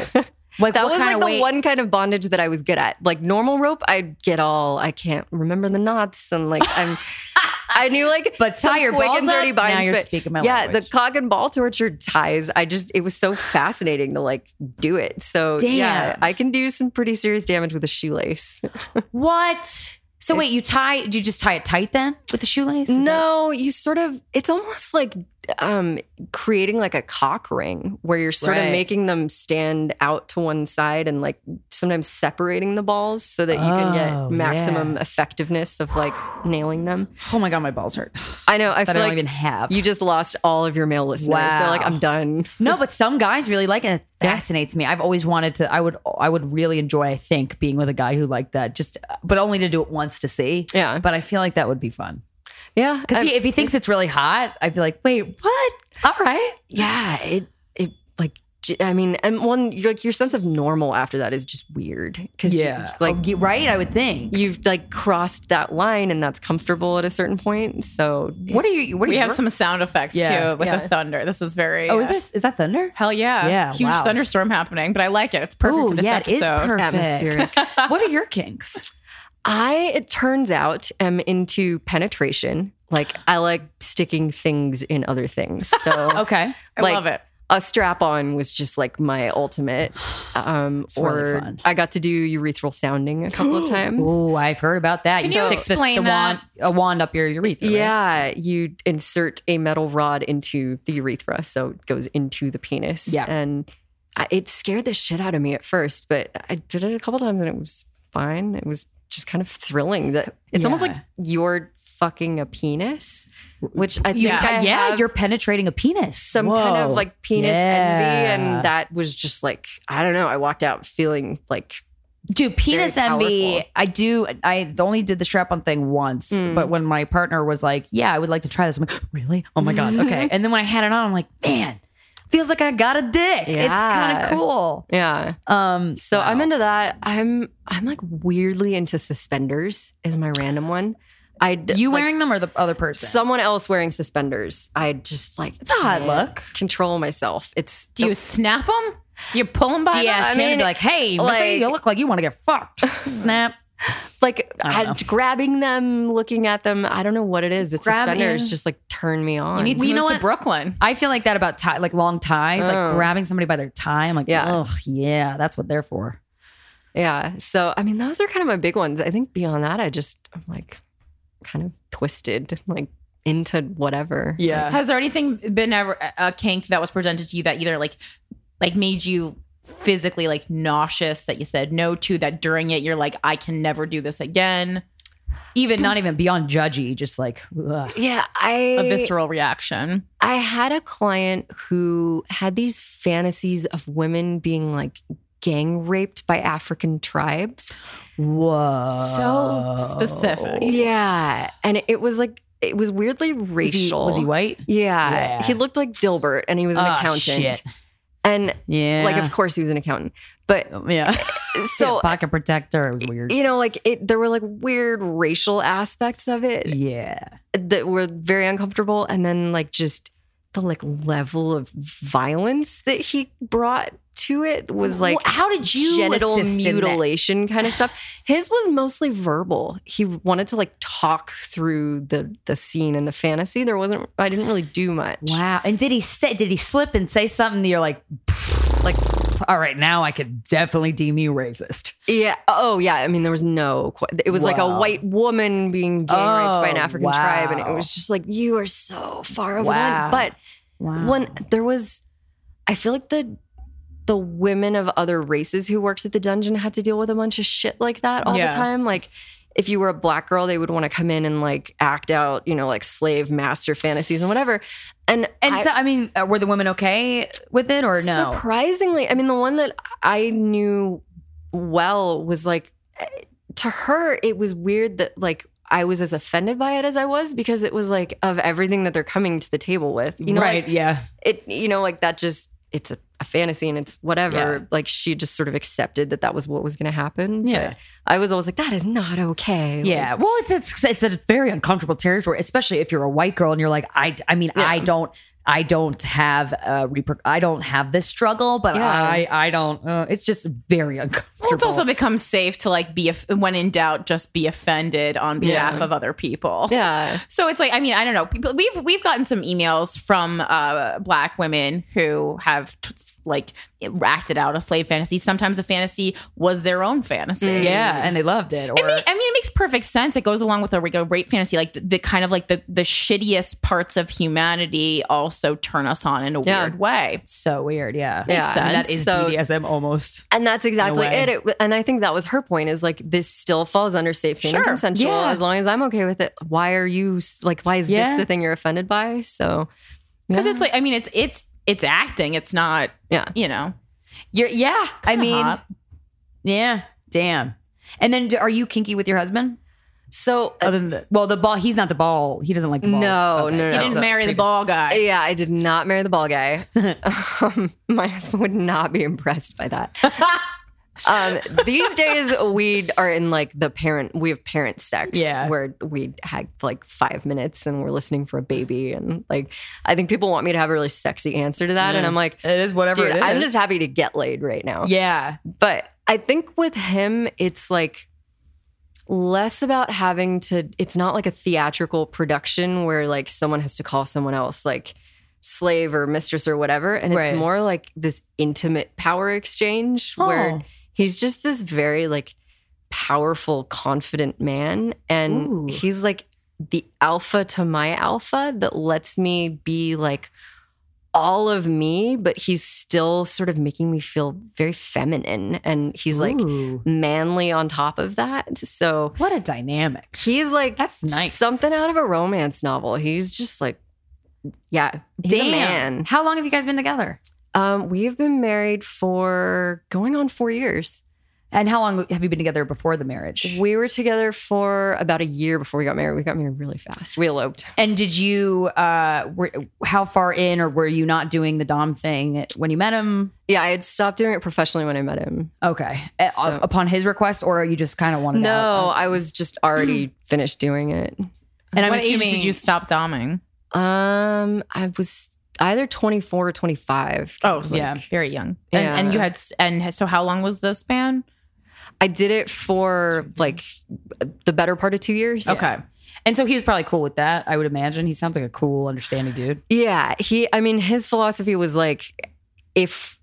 Like That what was kind like of the weight? one kind of bondage that I was good at. Like normal rope, I'd get all I can't remember the knots and like I'm I knew like But tie your balls and dirty up? binds. Now you're but speaking my yeah, language. the cock and ball torture ties. I just it was so fascinating to like do it. So yeah, I can do some pretty serious damage with a shoelace. What? So wait, you tie? Do you just tie it tight then with the shoelace? Is that- no, you sort of it's almost like um creating like a cock ring where you're sort Right. of making them stand out to one side and like sometimes separating the balls so that you can Oh, get maximum yeah. effectiveness of like nailing them. Oh my god, my balls hurt. I know, I That I don't like even have. you just lost all of your male listeners. Wow. They're like, I'm done. no, but some guys really like it. It fascinates me. I've always wanted to. I would. I would really enjoy. I think being with a guy who liked that. Just, but only to do it once to see. Yeah. But I feel like that would be fun Yeah. because if he thinks it's really hot, I'd be like, wait, what? All right. yeah, it it like I mean, and one you're like your sense of normal after that is just weird because Yeah. like Oh, right? I would think. you've like crossed that line and that's comfortable at a certain point. So What are you? What are We you? have some sound effects Yeah, too with yeah. the thunder. This is very. Oh, uh, is there? Is that thunder? Hell yeah. Yeah, Huge wow. thunderstorm happening, but I like it. It's perfect Ooh, for this yeah, episode. it is perfect. Atmospheric. what are your kinks? I, it turns out, am into penetration. Like I like sticking things in other things. So Okay, I like, love it. a strap on was just like my ultimate. Um, It's or really fun. I got to do urethral sounding a couple of times. Oh, I've heard about that. Can you you stick the, explain the wand, a wand up your urethra. right? Yeah, you insert a metal rod into the urethra, so it goes into the penis. Yeah. and I, it scared the shit out of me at first, but I did it a couple times and it was fine. It was just kind of thrilling. That it's almost like you're fucking a penis, which I think You, I yeah, have you're penetrating a penis. some kind of like penis Yeah. envy, and that was just like I don't know. I walked out feeling like Dude, penis envy. I do. I only did the strap on thing once, Mm. but when my partner was like, "Yeah, I would like to try this," I'm like, "Really? Oh my god, okay." And then when I had it on, I'm like, "Man, feels like I got a dick. It's kind of cool." yeah. Um, So I'm into that. I'm I'm like weirdly into suspenders. Is my random one. I you like, wearing them or the other person? someone else wearing suspenders. I just like It's a hot look. Control myself. It's Do you snap them? Do you pull them by? Do you the- ask I mean, be like, "Hey, mister, like- you look like you want to get fucked"? Snap. Like I I grabbing them, looking at them. I don't know what it is, but Grab- suspenders just like turn me on. You need to Well, you move know to what? Brooklyn. I feel like that about tie, like long ties, like Oh. grabbing somebody by their tie. I'm like, Yeah. oh yeah, that's what they're for. yeah. So I mean, those are kind of my big ones. I think beyond that, I just I'm like kind of twisted, like into whatever. Yeah. Has there anything been ever a kink that was presented to you that either like like made you physically like nauseous that you said no to that during it you're like I can never do this again? Even not even beyond judgy, just like ugh. Yeah, I A visceral reaction. I had a client who had these fantasies of women being like gang raped by African tribes. whoa, So specific. Yeah. And it was like, it was weirdly Was he, racial. was he white? Yeah. Yeah. He looked like Dilbert and he was an Ah, accountant. shit. And Yeah, like, of course, he was an accountant. But oh, yeah. so, pocket protector. It was weird. you know, like it, there were like weird racial aspects of it Yeah, that were very uncomfortable. And then like just the like level of violence that he brought to it was like how did you genital assist in that? mutilation kind of stuff. His was mostly verbal. He wanted to like talk through the the scene and the fantasy. There wasn't I didn't really do much. Wow. And did he say? Did he slip and say something that you're like, like, all right, now I could definitely deem you racist. Yeah. Oh yeah. I mean, there was no. It was like a white woman being gang raped by an Oh, African tribe, and it was just like you are so far over the Wow. line. But Wow. when there was, I feel like the the women of other races who worked at the dungeon had to deal with a bunch of shit like that all Yeah. the time. Like if you were a black girl, they would want to come in and like act out, you know, like slave master fantasies and whatever. And and I- so, I mean, uh, were the women okay with it or no? Surprisingly, I mean, the one that I knew well was like, to her, it was weird that like I was as offended by it as I was because it was like of everything that they're coming to the table with. You know, right? like, yeah. it, you know, like that just, it's a, a fantasy and it's whatever. Yeah. Like she just sort of accepted that that was what was going to happen. Yeah. But I was always like, that is not okay. Yeah, well, it's it's it's a very uncomfortable territory, especially if you're a white girl and you're like, I, I mean, Yeah. I don't, I don't have a reper- I don't have this struggle, but Yeah. I, I don't. Uh, it's just very uncomfortable. Well, it's also become safe to like be when in doubt, just be offended on behalf Yeah. of other people. Yeah. So it's like I mean I don't know. People, we've we've gotten some emails from uh, black women who have t- like acted out a slave fantasy. Sometimes the fantasy was their own fantasy. yeah, and they loved it. Or I mean, I mean, it makes perfect sense. It goes along with a, like, a rape fantasy, like the, the kind of like the the shittiest parts of humanity also turn us on in a Yeah. weird way. so weird. Yeah, Yeah. And that is So- BDSM almost. And that's exactly it. it. And I think that was her point is like, this still falls under safe, sane, and consensual. Yeah. As long as I'm okay with it, why are you like, why is Yeah. this the thing you're offended by? So, Because it's like I mean, it's it's it's acting. It's not yeah. you know. You're, yeah, I Kinda mean, hot. yeah, damn. And then, are you kinky with your husband? So uh, Other than the well, the ball. He's not the ball. He doesn't like the balls. No, Okay. no, no. You didn't So marry the ball guy. yeah, I did not marry the ball guy. um, my husband would not be impressed by that. um, these days we are in like the parent. We have parent sex, Yeah. where we had like five minutes and we're listening for a baby, and like I think people want me to have a really sexy answer to that, and I'm like, It is whatever dude, it is. I'm just happy to get laid right now. yeah. But I think with him, it's like less about having to, it's not like a theatrical production where like someone has to call someone else like slave or mistress or whatever. And Right. it's more like this intimate power exchange Oh. where he's just this very like powerful, confident man. And Ooh. he's like the alpha to my alpha that lets me be like, all of me, but he's still sort of making me feel very feminine and he's like Ooh. manly on top of that. So what a dynamic. he's like That's nice. something out of a romance novel. He's just like, yeah, he's a man. How long have you guys been together? Um, we've been married for going on four years. And how long have you been together before the marriage? We were together for about a year before we got married. We got married really fast. We eloped. And did you uh were, how far in or were you not doing the dom thing when you met him? Yeah, I had stopped doing it professionally when I met him. Okay. Uh, So- upon his request or you just kind of wanted to No, out? I was just already finished doing it. And I'm what age did you stop doming? Um, I was either 24 or 25. 'cause it Oh, was yeah, like- very young. And, Yeah. and you had, and so how long was the span? I did it for like the better part of two years. Okay. And so he was probably cool with that, I would imagine. He sounds like a cool, understanding dude. Yeah. He, I mean, his philosophy was like, if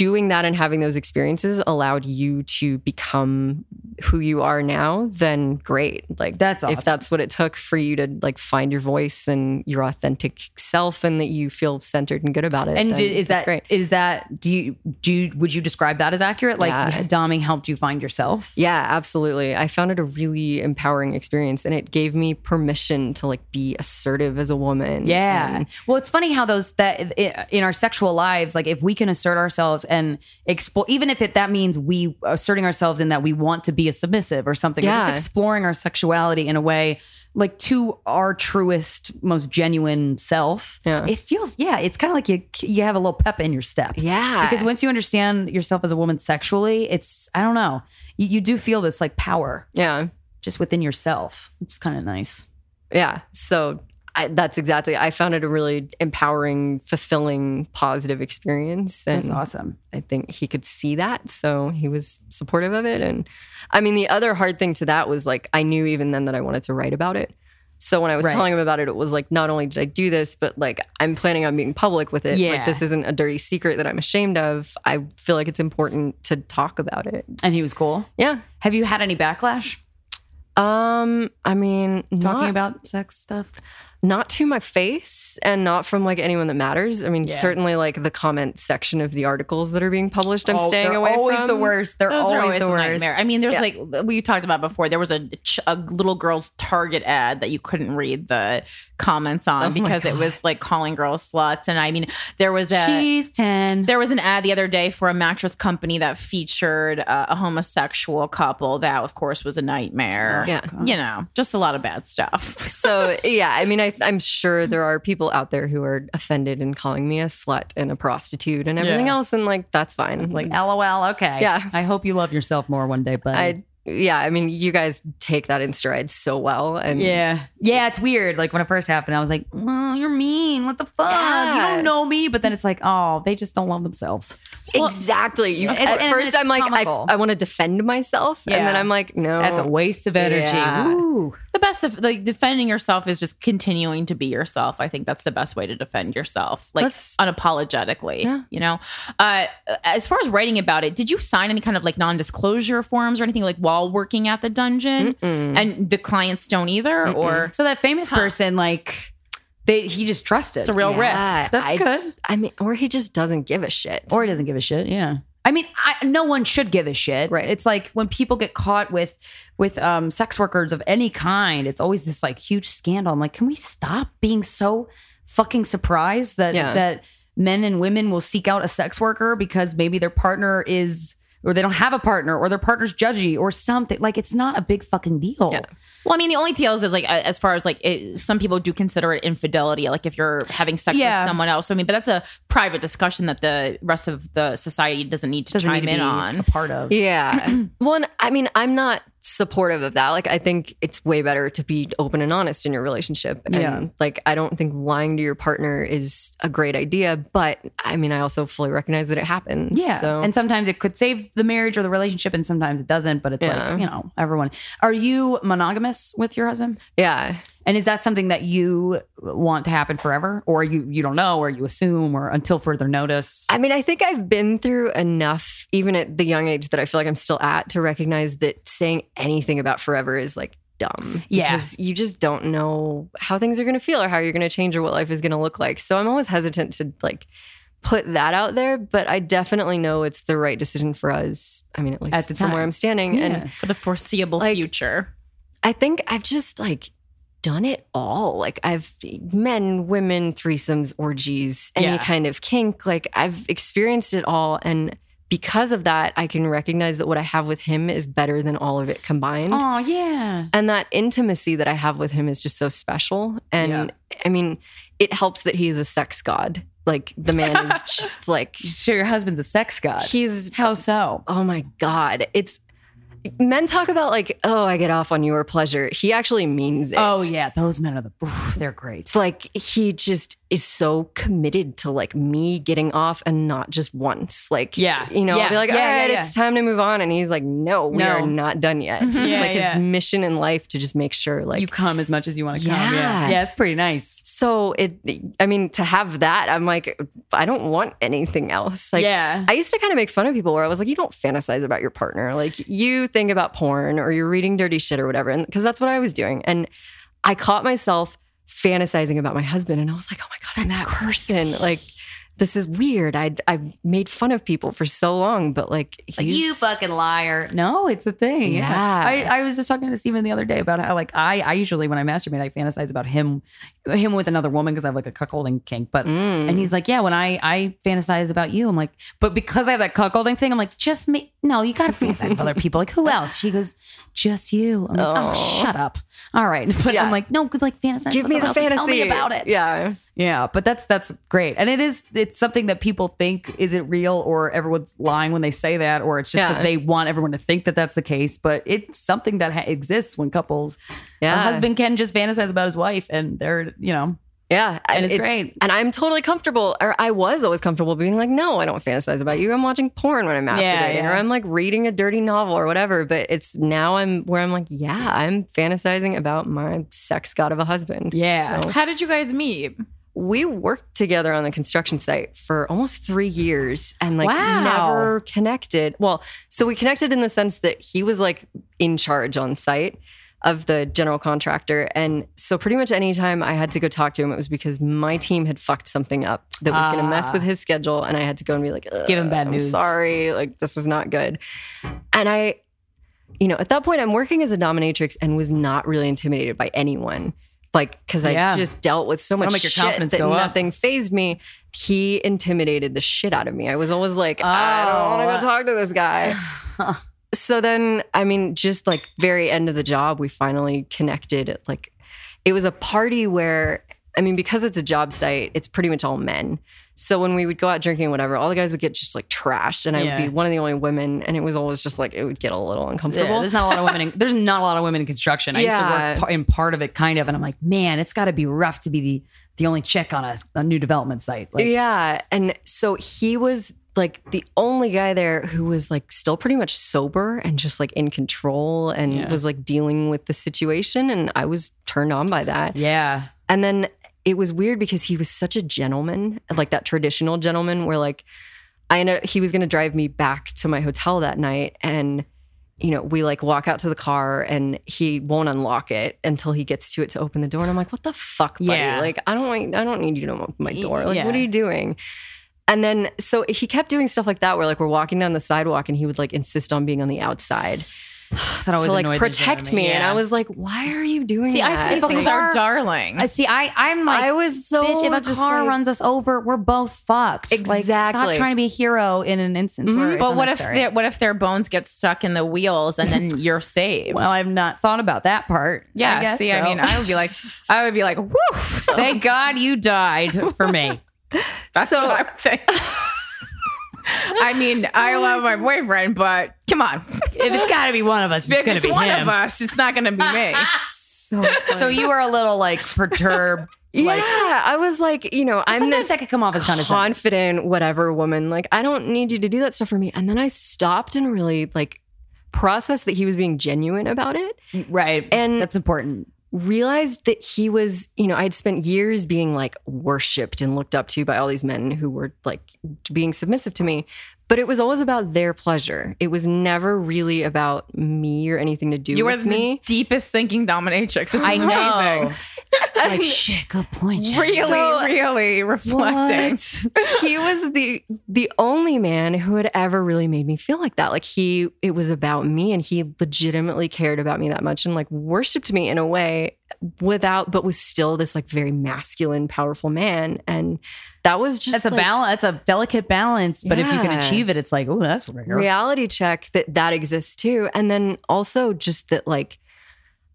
doing that and having those experiences allowed you to become who you are now, then great. Like That's if that's what it took for you to like find your voice and your authentic self and that you feel centered and good about it. And did, is that great? is that do you do you, would you describe that as accurate? Like Yeah. doming helped you find yourself? Yeah, absolutely. I found it a really empowering experience and it gave me permission to like be assertive as a woman. Yeah. And- well, it's funny how those that in our sexual lives, like if we can assert ourselves and explore, even if it that means we uh, asserting ourselves in that we want to be a submissive or something, or Yeah. just exploring our sexuality in a way like to our truest, most genuine self. Yeah. It feels, yeah, it's kind of like you you have a little pep in your step. yeah. Because once you understand yourself as a woman sexually, it's I don't know, you, you do feel this like power yeah. just within yourself. It's kind of nice. Yeah. So I, that's exactly, I found it a really empowering, fulfilling, positive experience. And That's awesome. I think he could see that. So he was supportive of it. And I mean, the other hard thing to that was like, I knew even then that I wanted to write about it. So when I was Right. telling him about it, it was like, not only did I do this, but like I'm planning on being public with it. Yeah. Like this isn't a dirty secret that I'm ashamed of. I feel like it's important to talk about it. And he was cool. Yeah. Have you had any backlash Um, I mean, talking not, about sex stuff? Not to my face and not from like anyone that matters. I mean, Yeah. certainly like the comment section of the articles that are being published, I'm Oh, staying they're away always from. the worst. They're Those always, always the worst. nightmare. I mean, there's Yeah. like we talked about before. There was a, a little girl's Target ad that you couldn't read the comments on Oh because it was like calling girls sluts. And I mean, there was a She's ten. there was an ad the other day for a mattress company that featured uh, a homosexual couple. That, of course, was a nightmare. Yeah. you know, just a lot of bad stuff. so yeah, I mean, I, I'm sure there are people out there who are offended and calling me a slut and a prostitute and everything Yeah. else, and like that's fine. It's like, lol. Okay. Yeah. I hope you love yourself more one day, but I, yeah, I mean, you guys take that in stride so well, and yeah, yeah. It's weird. Like when it first happened, I was like, "Oh, you're mean. What the fuck? You don't know me." But then it's like, oh, they just don't love themselves. exactly. You, It's- at and first, I'm like, I, comical. I want to defend myself, and then I'm like, no, That's a waste of energy. Yeah. Ooh. the best of like defending yourself is just continuing to be yourself. I think that's the best way to defend yourself, like That's- unapologetically. Yeah. You know, uh, as far as writing about it, did you sign any kind of like non-disclosure forms or anything like while working at the dungeon? And the clients don't either, or So that famous person, like, they he just trusted. it's a real Yeah, risk. That's I- good. I mean, or he just doesn't give a shit. or he doesn't give a shit. Yeah. I mean, I, no one should give a shit. Right. It's like when people get caught with with um, sex workers of any kind, it's always this like huge scandal. I'm like, can we stop being so fucking surprised that Yeah. that men and women will seek out a sex worker because maybe their partner is or they don't have a partner or their partner's judgy or something. Like it's not a big fucking deal. Yeah. Well, I mean, the only deals is like as far as like it, some people do consider it infidelity, like if you're having sex Yeah. with someone else. I mean, but that's a private discussion that the rest of the society doesn't need to Doesn't chime need to in be on. a part of. Yeah. well, and I mean, I'm not supportive of that. Like, I think it's way better to be open and honest in your relationship. And Yeah. like, I don't think lying to your partner is a great idea. But I mean, I also fully recognize that it happens. Yeah. So, And sometimes it could save the marriage or the relationship, and sometimes it doesn't. But it's Yeah. like, you know, everyone. Are you monogamous with your husband? yeah. And is that something that you want to happen forever? Or you you don't know, or you assume, or until further notice? I mean, I think I've been through enough, even at the young age that I feel like I'm still at, to recognize that saying anything about forever is like dumb. Yeah. Because you just don't know how things are going to feel or how you're going to change or what life is going to look like. So I'm always hesitant to like put that out there, but I definitely know it's the right decision for us. I mean, at least At the from time. where I'm standing. Yeah. And for the foreseeable Like- future. I think I've just like done it all. Like I've men, women, threesomes, orgies, any Yeah. kind of kink. Like I've experienced it all. And because of that, I can recognize that what I have with him is better than all of it combined. oh yeah. And that intimacy that I have with him is just so special. And Yeah. I mean, it helps that he's a sex god. Like the man is just like So your husband's a sex god. he's How so? oh my god. It's men talk about like, oh, I get off on your pleasure. He actually means it. Oh yeah, those men are the they're great. It's like he just is so committed to like me getting off and not just once. Like, Yeah. you know, Yeah. I'll be like, all yeah, right, yeah. it's time to move on. And he's like, no, we No. are not done yet. Mm-hmm. It's Yeah, like his mission in life to just make sure, like, you come as much as you want to come. Yeah. Yeah, yeah, it's pretty nice. so it, I mean, to have that, I'm like, I don't want anything else. Like, yeah, I used to kind of make fun of people where I was like, you don't fantasize about your partner. Like you think about porn or you're reading dirty shit or whatever. And because that's what I was doing. And I caught myself fantasizing about my husband and I was like, oh my God, I'm that person. Like, this is weird. I I made fun of people for so long, but like, he's- liar. No, it's a thing. Yeah. Yeah. I, I was just talking to Steven the other day about how like I I usually when I masturbate I fantasize about him him with another woman because I have like a cuckolding kink. But Mm. and he's like, yeah, when I I fantasize about you, I'm like, but because I have that cuckolding thing, I'm like, just me. No, you gotta fantasize with other people. Like who else? She goes, just you. I'm like, oh, Oh. shut up. All right, but Yeah. I'm like, no, like fantasize. give me the else fantasy. Tell me about it. Yeah. Yeah, but that's that's great, and it is it's something that people think is it real or everyone's lying when they say that, or it's just because Yeah. they want everyone to think that that's the case. But it's something that ha- exists when couples, Yeah. a husband can just fantasize about his wife, and they're you know Yeah, And it's great. And I'm totally comfortable, or I was always comfortable being like, no, I don't fantasize about you. I'm watching porn when I'm masturbating, Yeah, yeah. or I'm like reading a dirty novel or whatever. But it's now I'm where I'm like, yeah, I'm fantasizing about my sex god of a husband. Yeah. So How did you guys meet? we worked together on the construction site for almost three years and like Wow. never connected. Well, so we connected in the sense that he was like in charge on site of the general contractor. And so pretty much anytime I had to go talk to him, it was because my team had fucked something up that was going to mess Ah. with his schedule. And I had to go and be like, Give him bad I'm news." Sorry, like this is not good. And I, you know, at that point, I'm working as a dominatrix and was not really intimidated by anyone. Like, because I Yeah. just dealt with so much That'll make your shit confidence that nothing phased me. He intimidated the shit out of me. I was always like, I don't want Oh. to go talk to this guy. so then, I mean, just like very end of the job, we finally connected. Like, it was a party where, I mean, because it's a job site, it's pretty much all men. So when we would go out drinking, whatever, all the guys would get just like trashed, and I Yeah. would be one of the only women, and it was always just like it would get a little Yeah, uncomfortable. there's not a lot of women. In, there's not a lot of women in construction. I used to work in part of it, kind of, and I'm like, man, it's got to be rough to be the the only chick on a, a new development site. Like, yeah. And so he was like the only guy there who was like still pretty much sober and just like in control and Yeah. was like dealing with the situation. And I was turned on by that. yeah, And then it was weird because he was such a gentleman, like that traditional gentleman where like I ended he was gonna drive me back to my hotel that night and you know, we like walk out to the car and he won't unlock it until he gets to it to open the door. And I'm like, what the fuck, buddy? Yeah. Like, I don't want, I don't need you to open my door. Like, Yeah. what are you doing? And then so he kept doing stuff like that where like we're walking down the sidewalk and he would like insist on being on the outside. That always to like protect shit out of me. And. I was like, why are you doing See, that? I think Like, things are darling. I see. I I'm like I was so bitch. If a car like- runs us over, we're both fucked. Exactly. Like, stop Exactly. trying to be a hero in an instance where. Mm-hmm. it's but what if unnecessary. their, what if their bones get stuck in the wheels and then you're saved? Well, I've not thought about that part. yeah. I guess see, I mean, I would be like, I would be like, woof. Thank God you died for me. That's So- what I would think. I mean, I oh love my boyfriend, but come on, if it's got to be one of us, it's if gonna it's be one him. of us, it's not going to be me. so, So you were a little like perturbed. yeah, I was like, you know, I'm this that could come off as condescending. confident, whatever woman. Like, I don't need you to do that stuff for me. And then I stopped and really like processed that he was being genuine about it. right, And- that's important. Realized that he was, you know, I'd spent years being like worshipped and looked up to by all these men who were like being submissive to me. But it was always about their pleasure. It was never really about me or anything to do You are with the me. deepest thinking dominatrix. This is I know. like shit. Good point. Jess. Really, So- really reflecting. he was the the only man who had ever really made me feel like that. Like he it was about me and he legitimately cared about me that much and like worshiped me in a way without but was still this like very masculine, powerful man. And that was just That's a balance. That's a delicate balance. But if you can achieve it, it's like, oh, that's rare. reality check that that exists too and then also just that like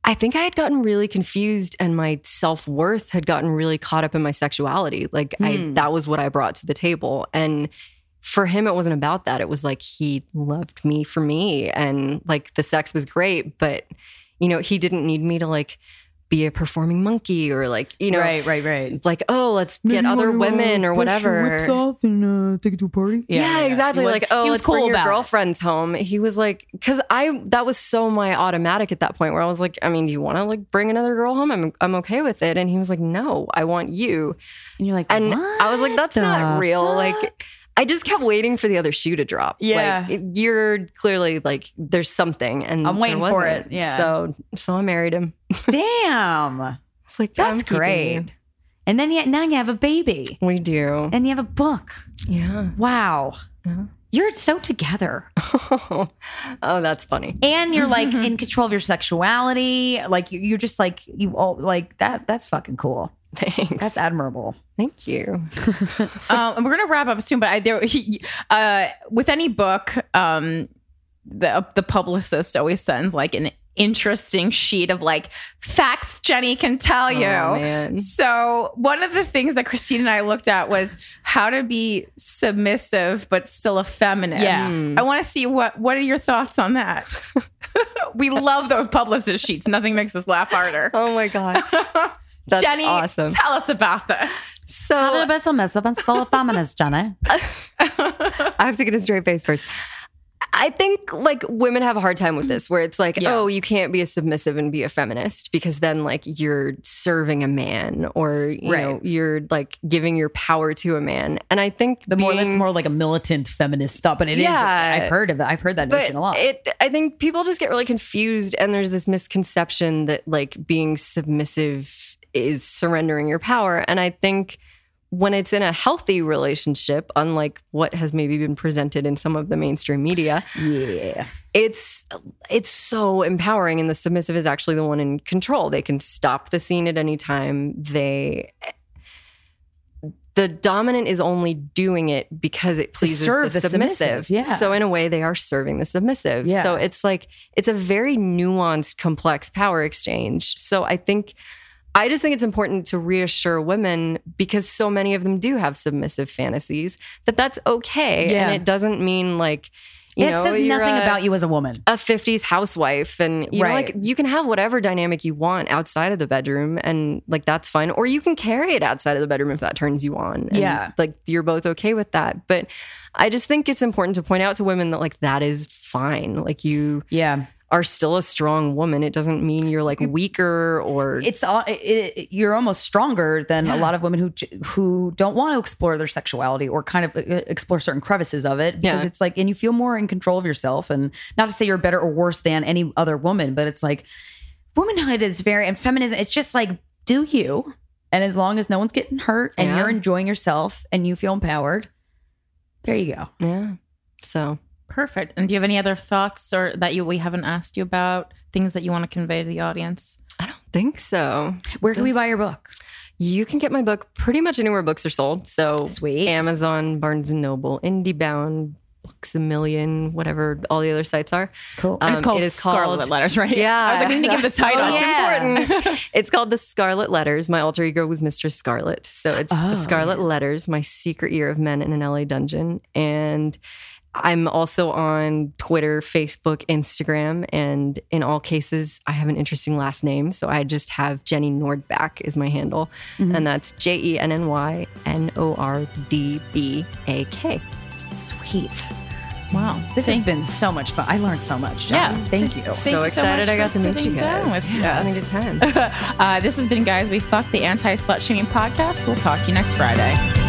i think i had gotten really confused and my self-worth had gotten really caught up in my sexuality like i Hmm. that was what i brought to the table and for him it wasn't about that it was like he loved me for me and like the sex was great but you know he didn't need me to like be a performing monkey or like you know right, right, right. like oh let's get other women or whatever whips off and uh, take it to a party. yeah, exactly. Was- like, oh, he was let's bring your about it. girlfriends home. He was like, because I that was so my automatic at that point where I was like, I mean, do you want to like bring another girl home? I'm I'm okay with it. And he was like, no, I want you. And you're like, And what I was like, that's not real. fuck? Like, I just kept waiting for the other shoe to drop. Yeah. like, you're clearly like there's something, and I'm waiting there for it. Yeah. So so I married him. damn, It's like that's great. you. And then yet now you have a baby We do. and you have a book. Yeah. Wow, Yeah. you're so together, oh, that's funny. and you're like in control of your sexuality. Like you- you're just like you all like that. That's fucking cool. Thanks. That's admirable. Thank you. um, and we're gonna wrap up soon, but I there he, uh, with any book, um, the the publicist always sends like an interesting sheet of like facts Jenny can tell you. Oh. So one of the things that Christine and I looked at was how to be submissive but still a feminist. Yeah. Hmm. I want to see what what are your thoughts on that? we love those publicist sheets. Nothing makes us laugh harder. Oh my god. That's Jenny, awesome. tell us about this. So be submissive and still a feminist, Jenny? I have to get a straight face first. I think like women have a hard time with this where it's like, Yeah. oh, you can't be a submissive and be a feminist because then like you're serving a man or you Right. know, you're like giving your power to a man. And I think The more being- that's more like a militant feminist stuff, but it is. Yeah. I've heard of it. I've heard that but notion a lot. it I think people just get really confused and there's this misconception that like being submissive is surrendering your power. And I think when it's in a healthy relationship, unlike what has maybe been presented in some of the mainstream media, yeah. it's it's so empowering and the submissive is actually the one in control they can stop the scene at any time they the dominant is only doing it because it pleases the, the submissive. submissive, yeah. So in a way, they are serving the submissive. Yeah. So it's like it's a very nuanced, complex power exchange. So I think I just think it's important to reassure women because so many of them do have submissive fantasies that that's okay, Yeah. and it doesn't mean like you it know says nothing a- about you as a woman. a 50s housewife and you know Right. like you can have whatever dynamic you want outside of the bedroom and like that's fine or you can carry it outside of the bedroom if that turns you on and, Yeah. like you're both okay with that but i just think it's important to point out to women that like that is fine like you Yeah. Are still a strong woman it doesn't mean you're like weaker or It's all, it, it, you're almost stronger than a lot of women who who don't want to explore their sexuality or kind of uh, explore certain crevices of it because Yeah. it's like and you feel more in control of yourself and not to say you're better or worse than any other woman but it's like womanhood is very and feminism it's just like do you and as long as no one's getting hurt and Yeah. you're enjoying yourself and you feel empowered there you go yeah so Perfect. And do you have any other thoughts or that you we haven't asked you about things that you want to convey to the audience? I don't think so. Where can we buy your book? You can get my book pretty much anywhere books are sold. So Sweet. Amazon, Barnes and Noble, IndieBound, Books a Million, whatever all the other sites are. Cool. And it's Um, called it is Scarlett called- Letters, right? Yeah, I was like, we need to give the title. That's yeah. important. it's called the Scarlett Letters. My alter ego was Mistress Scarlett, so it's Oh, the Scarlett Letters, my secret year of men in an LA dungeon, and I'm also on Twitter, Facebook, Instagram, and in all cases, I have an interesting last name, so I just have Jenny Nordbak is my handle, Mm-hmm. and that's J E N N Y N O R D B A K. Sweet. Wow. This Thank- has been so much fun. I learned so much. Jen. Yeah. Thank you. Thank so you so excited much I got to meet you guys. with Yeah, us. it's gonna be 10. uh, this has been Guys We Fuck, the anti slut shaming podcast. We'll talk to you next Friday.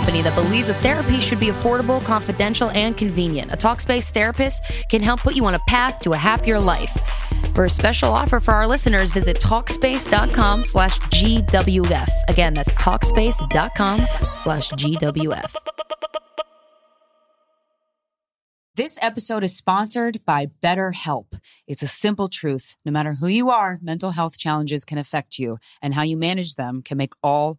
Company that believes that therapy should be affordable, confidential, and convenient. A Talkspace therapist can help put you on a path to a happier life. For a special offer for our listeners, visit Talkspace.com slash GWF. Again, that's Talkspace.com slash GWF. This episode is sponsored by BetterHelp. It's a simple truth. No matter who you are, mental health challenges can affect you, and how you manage them can make all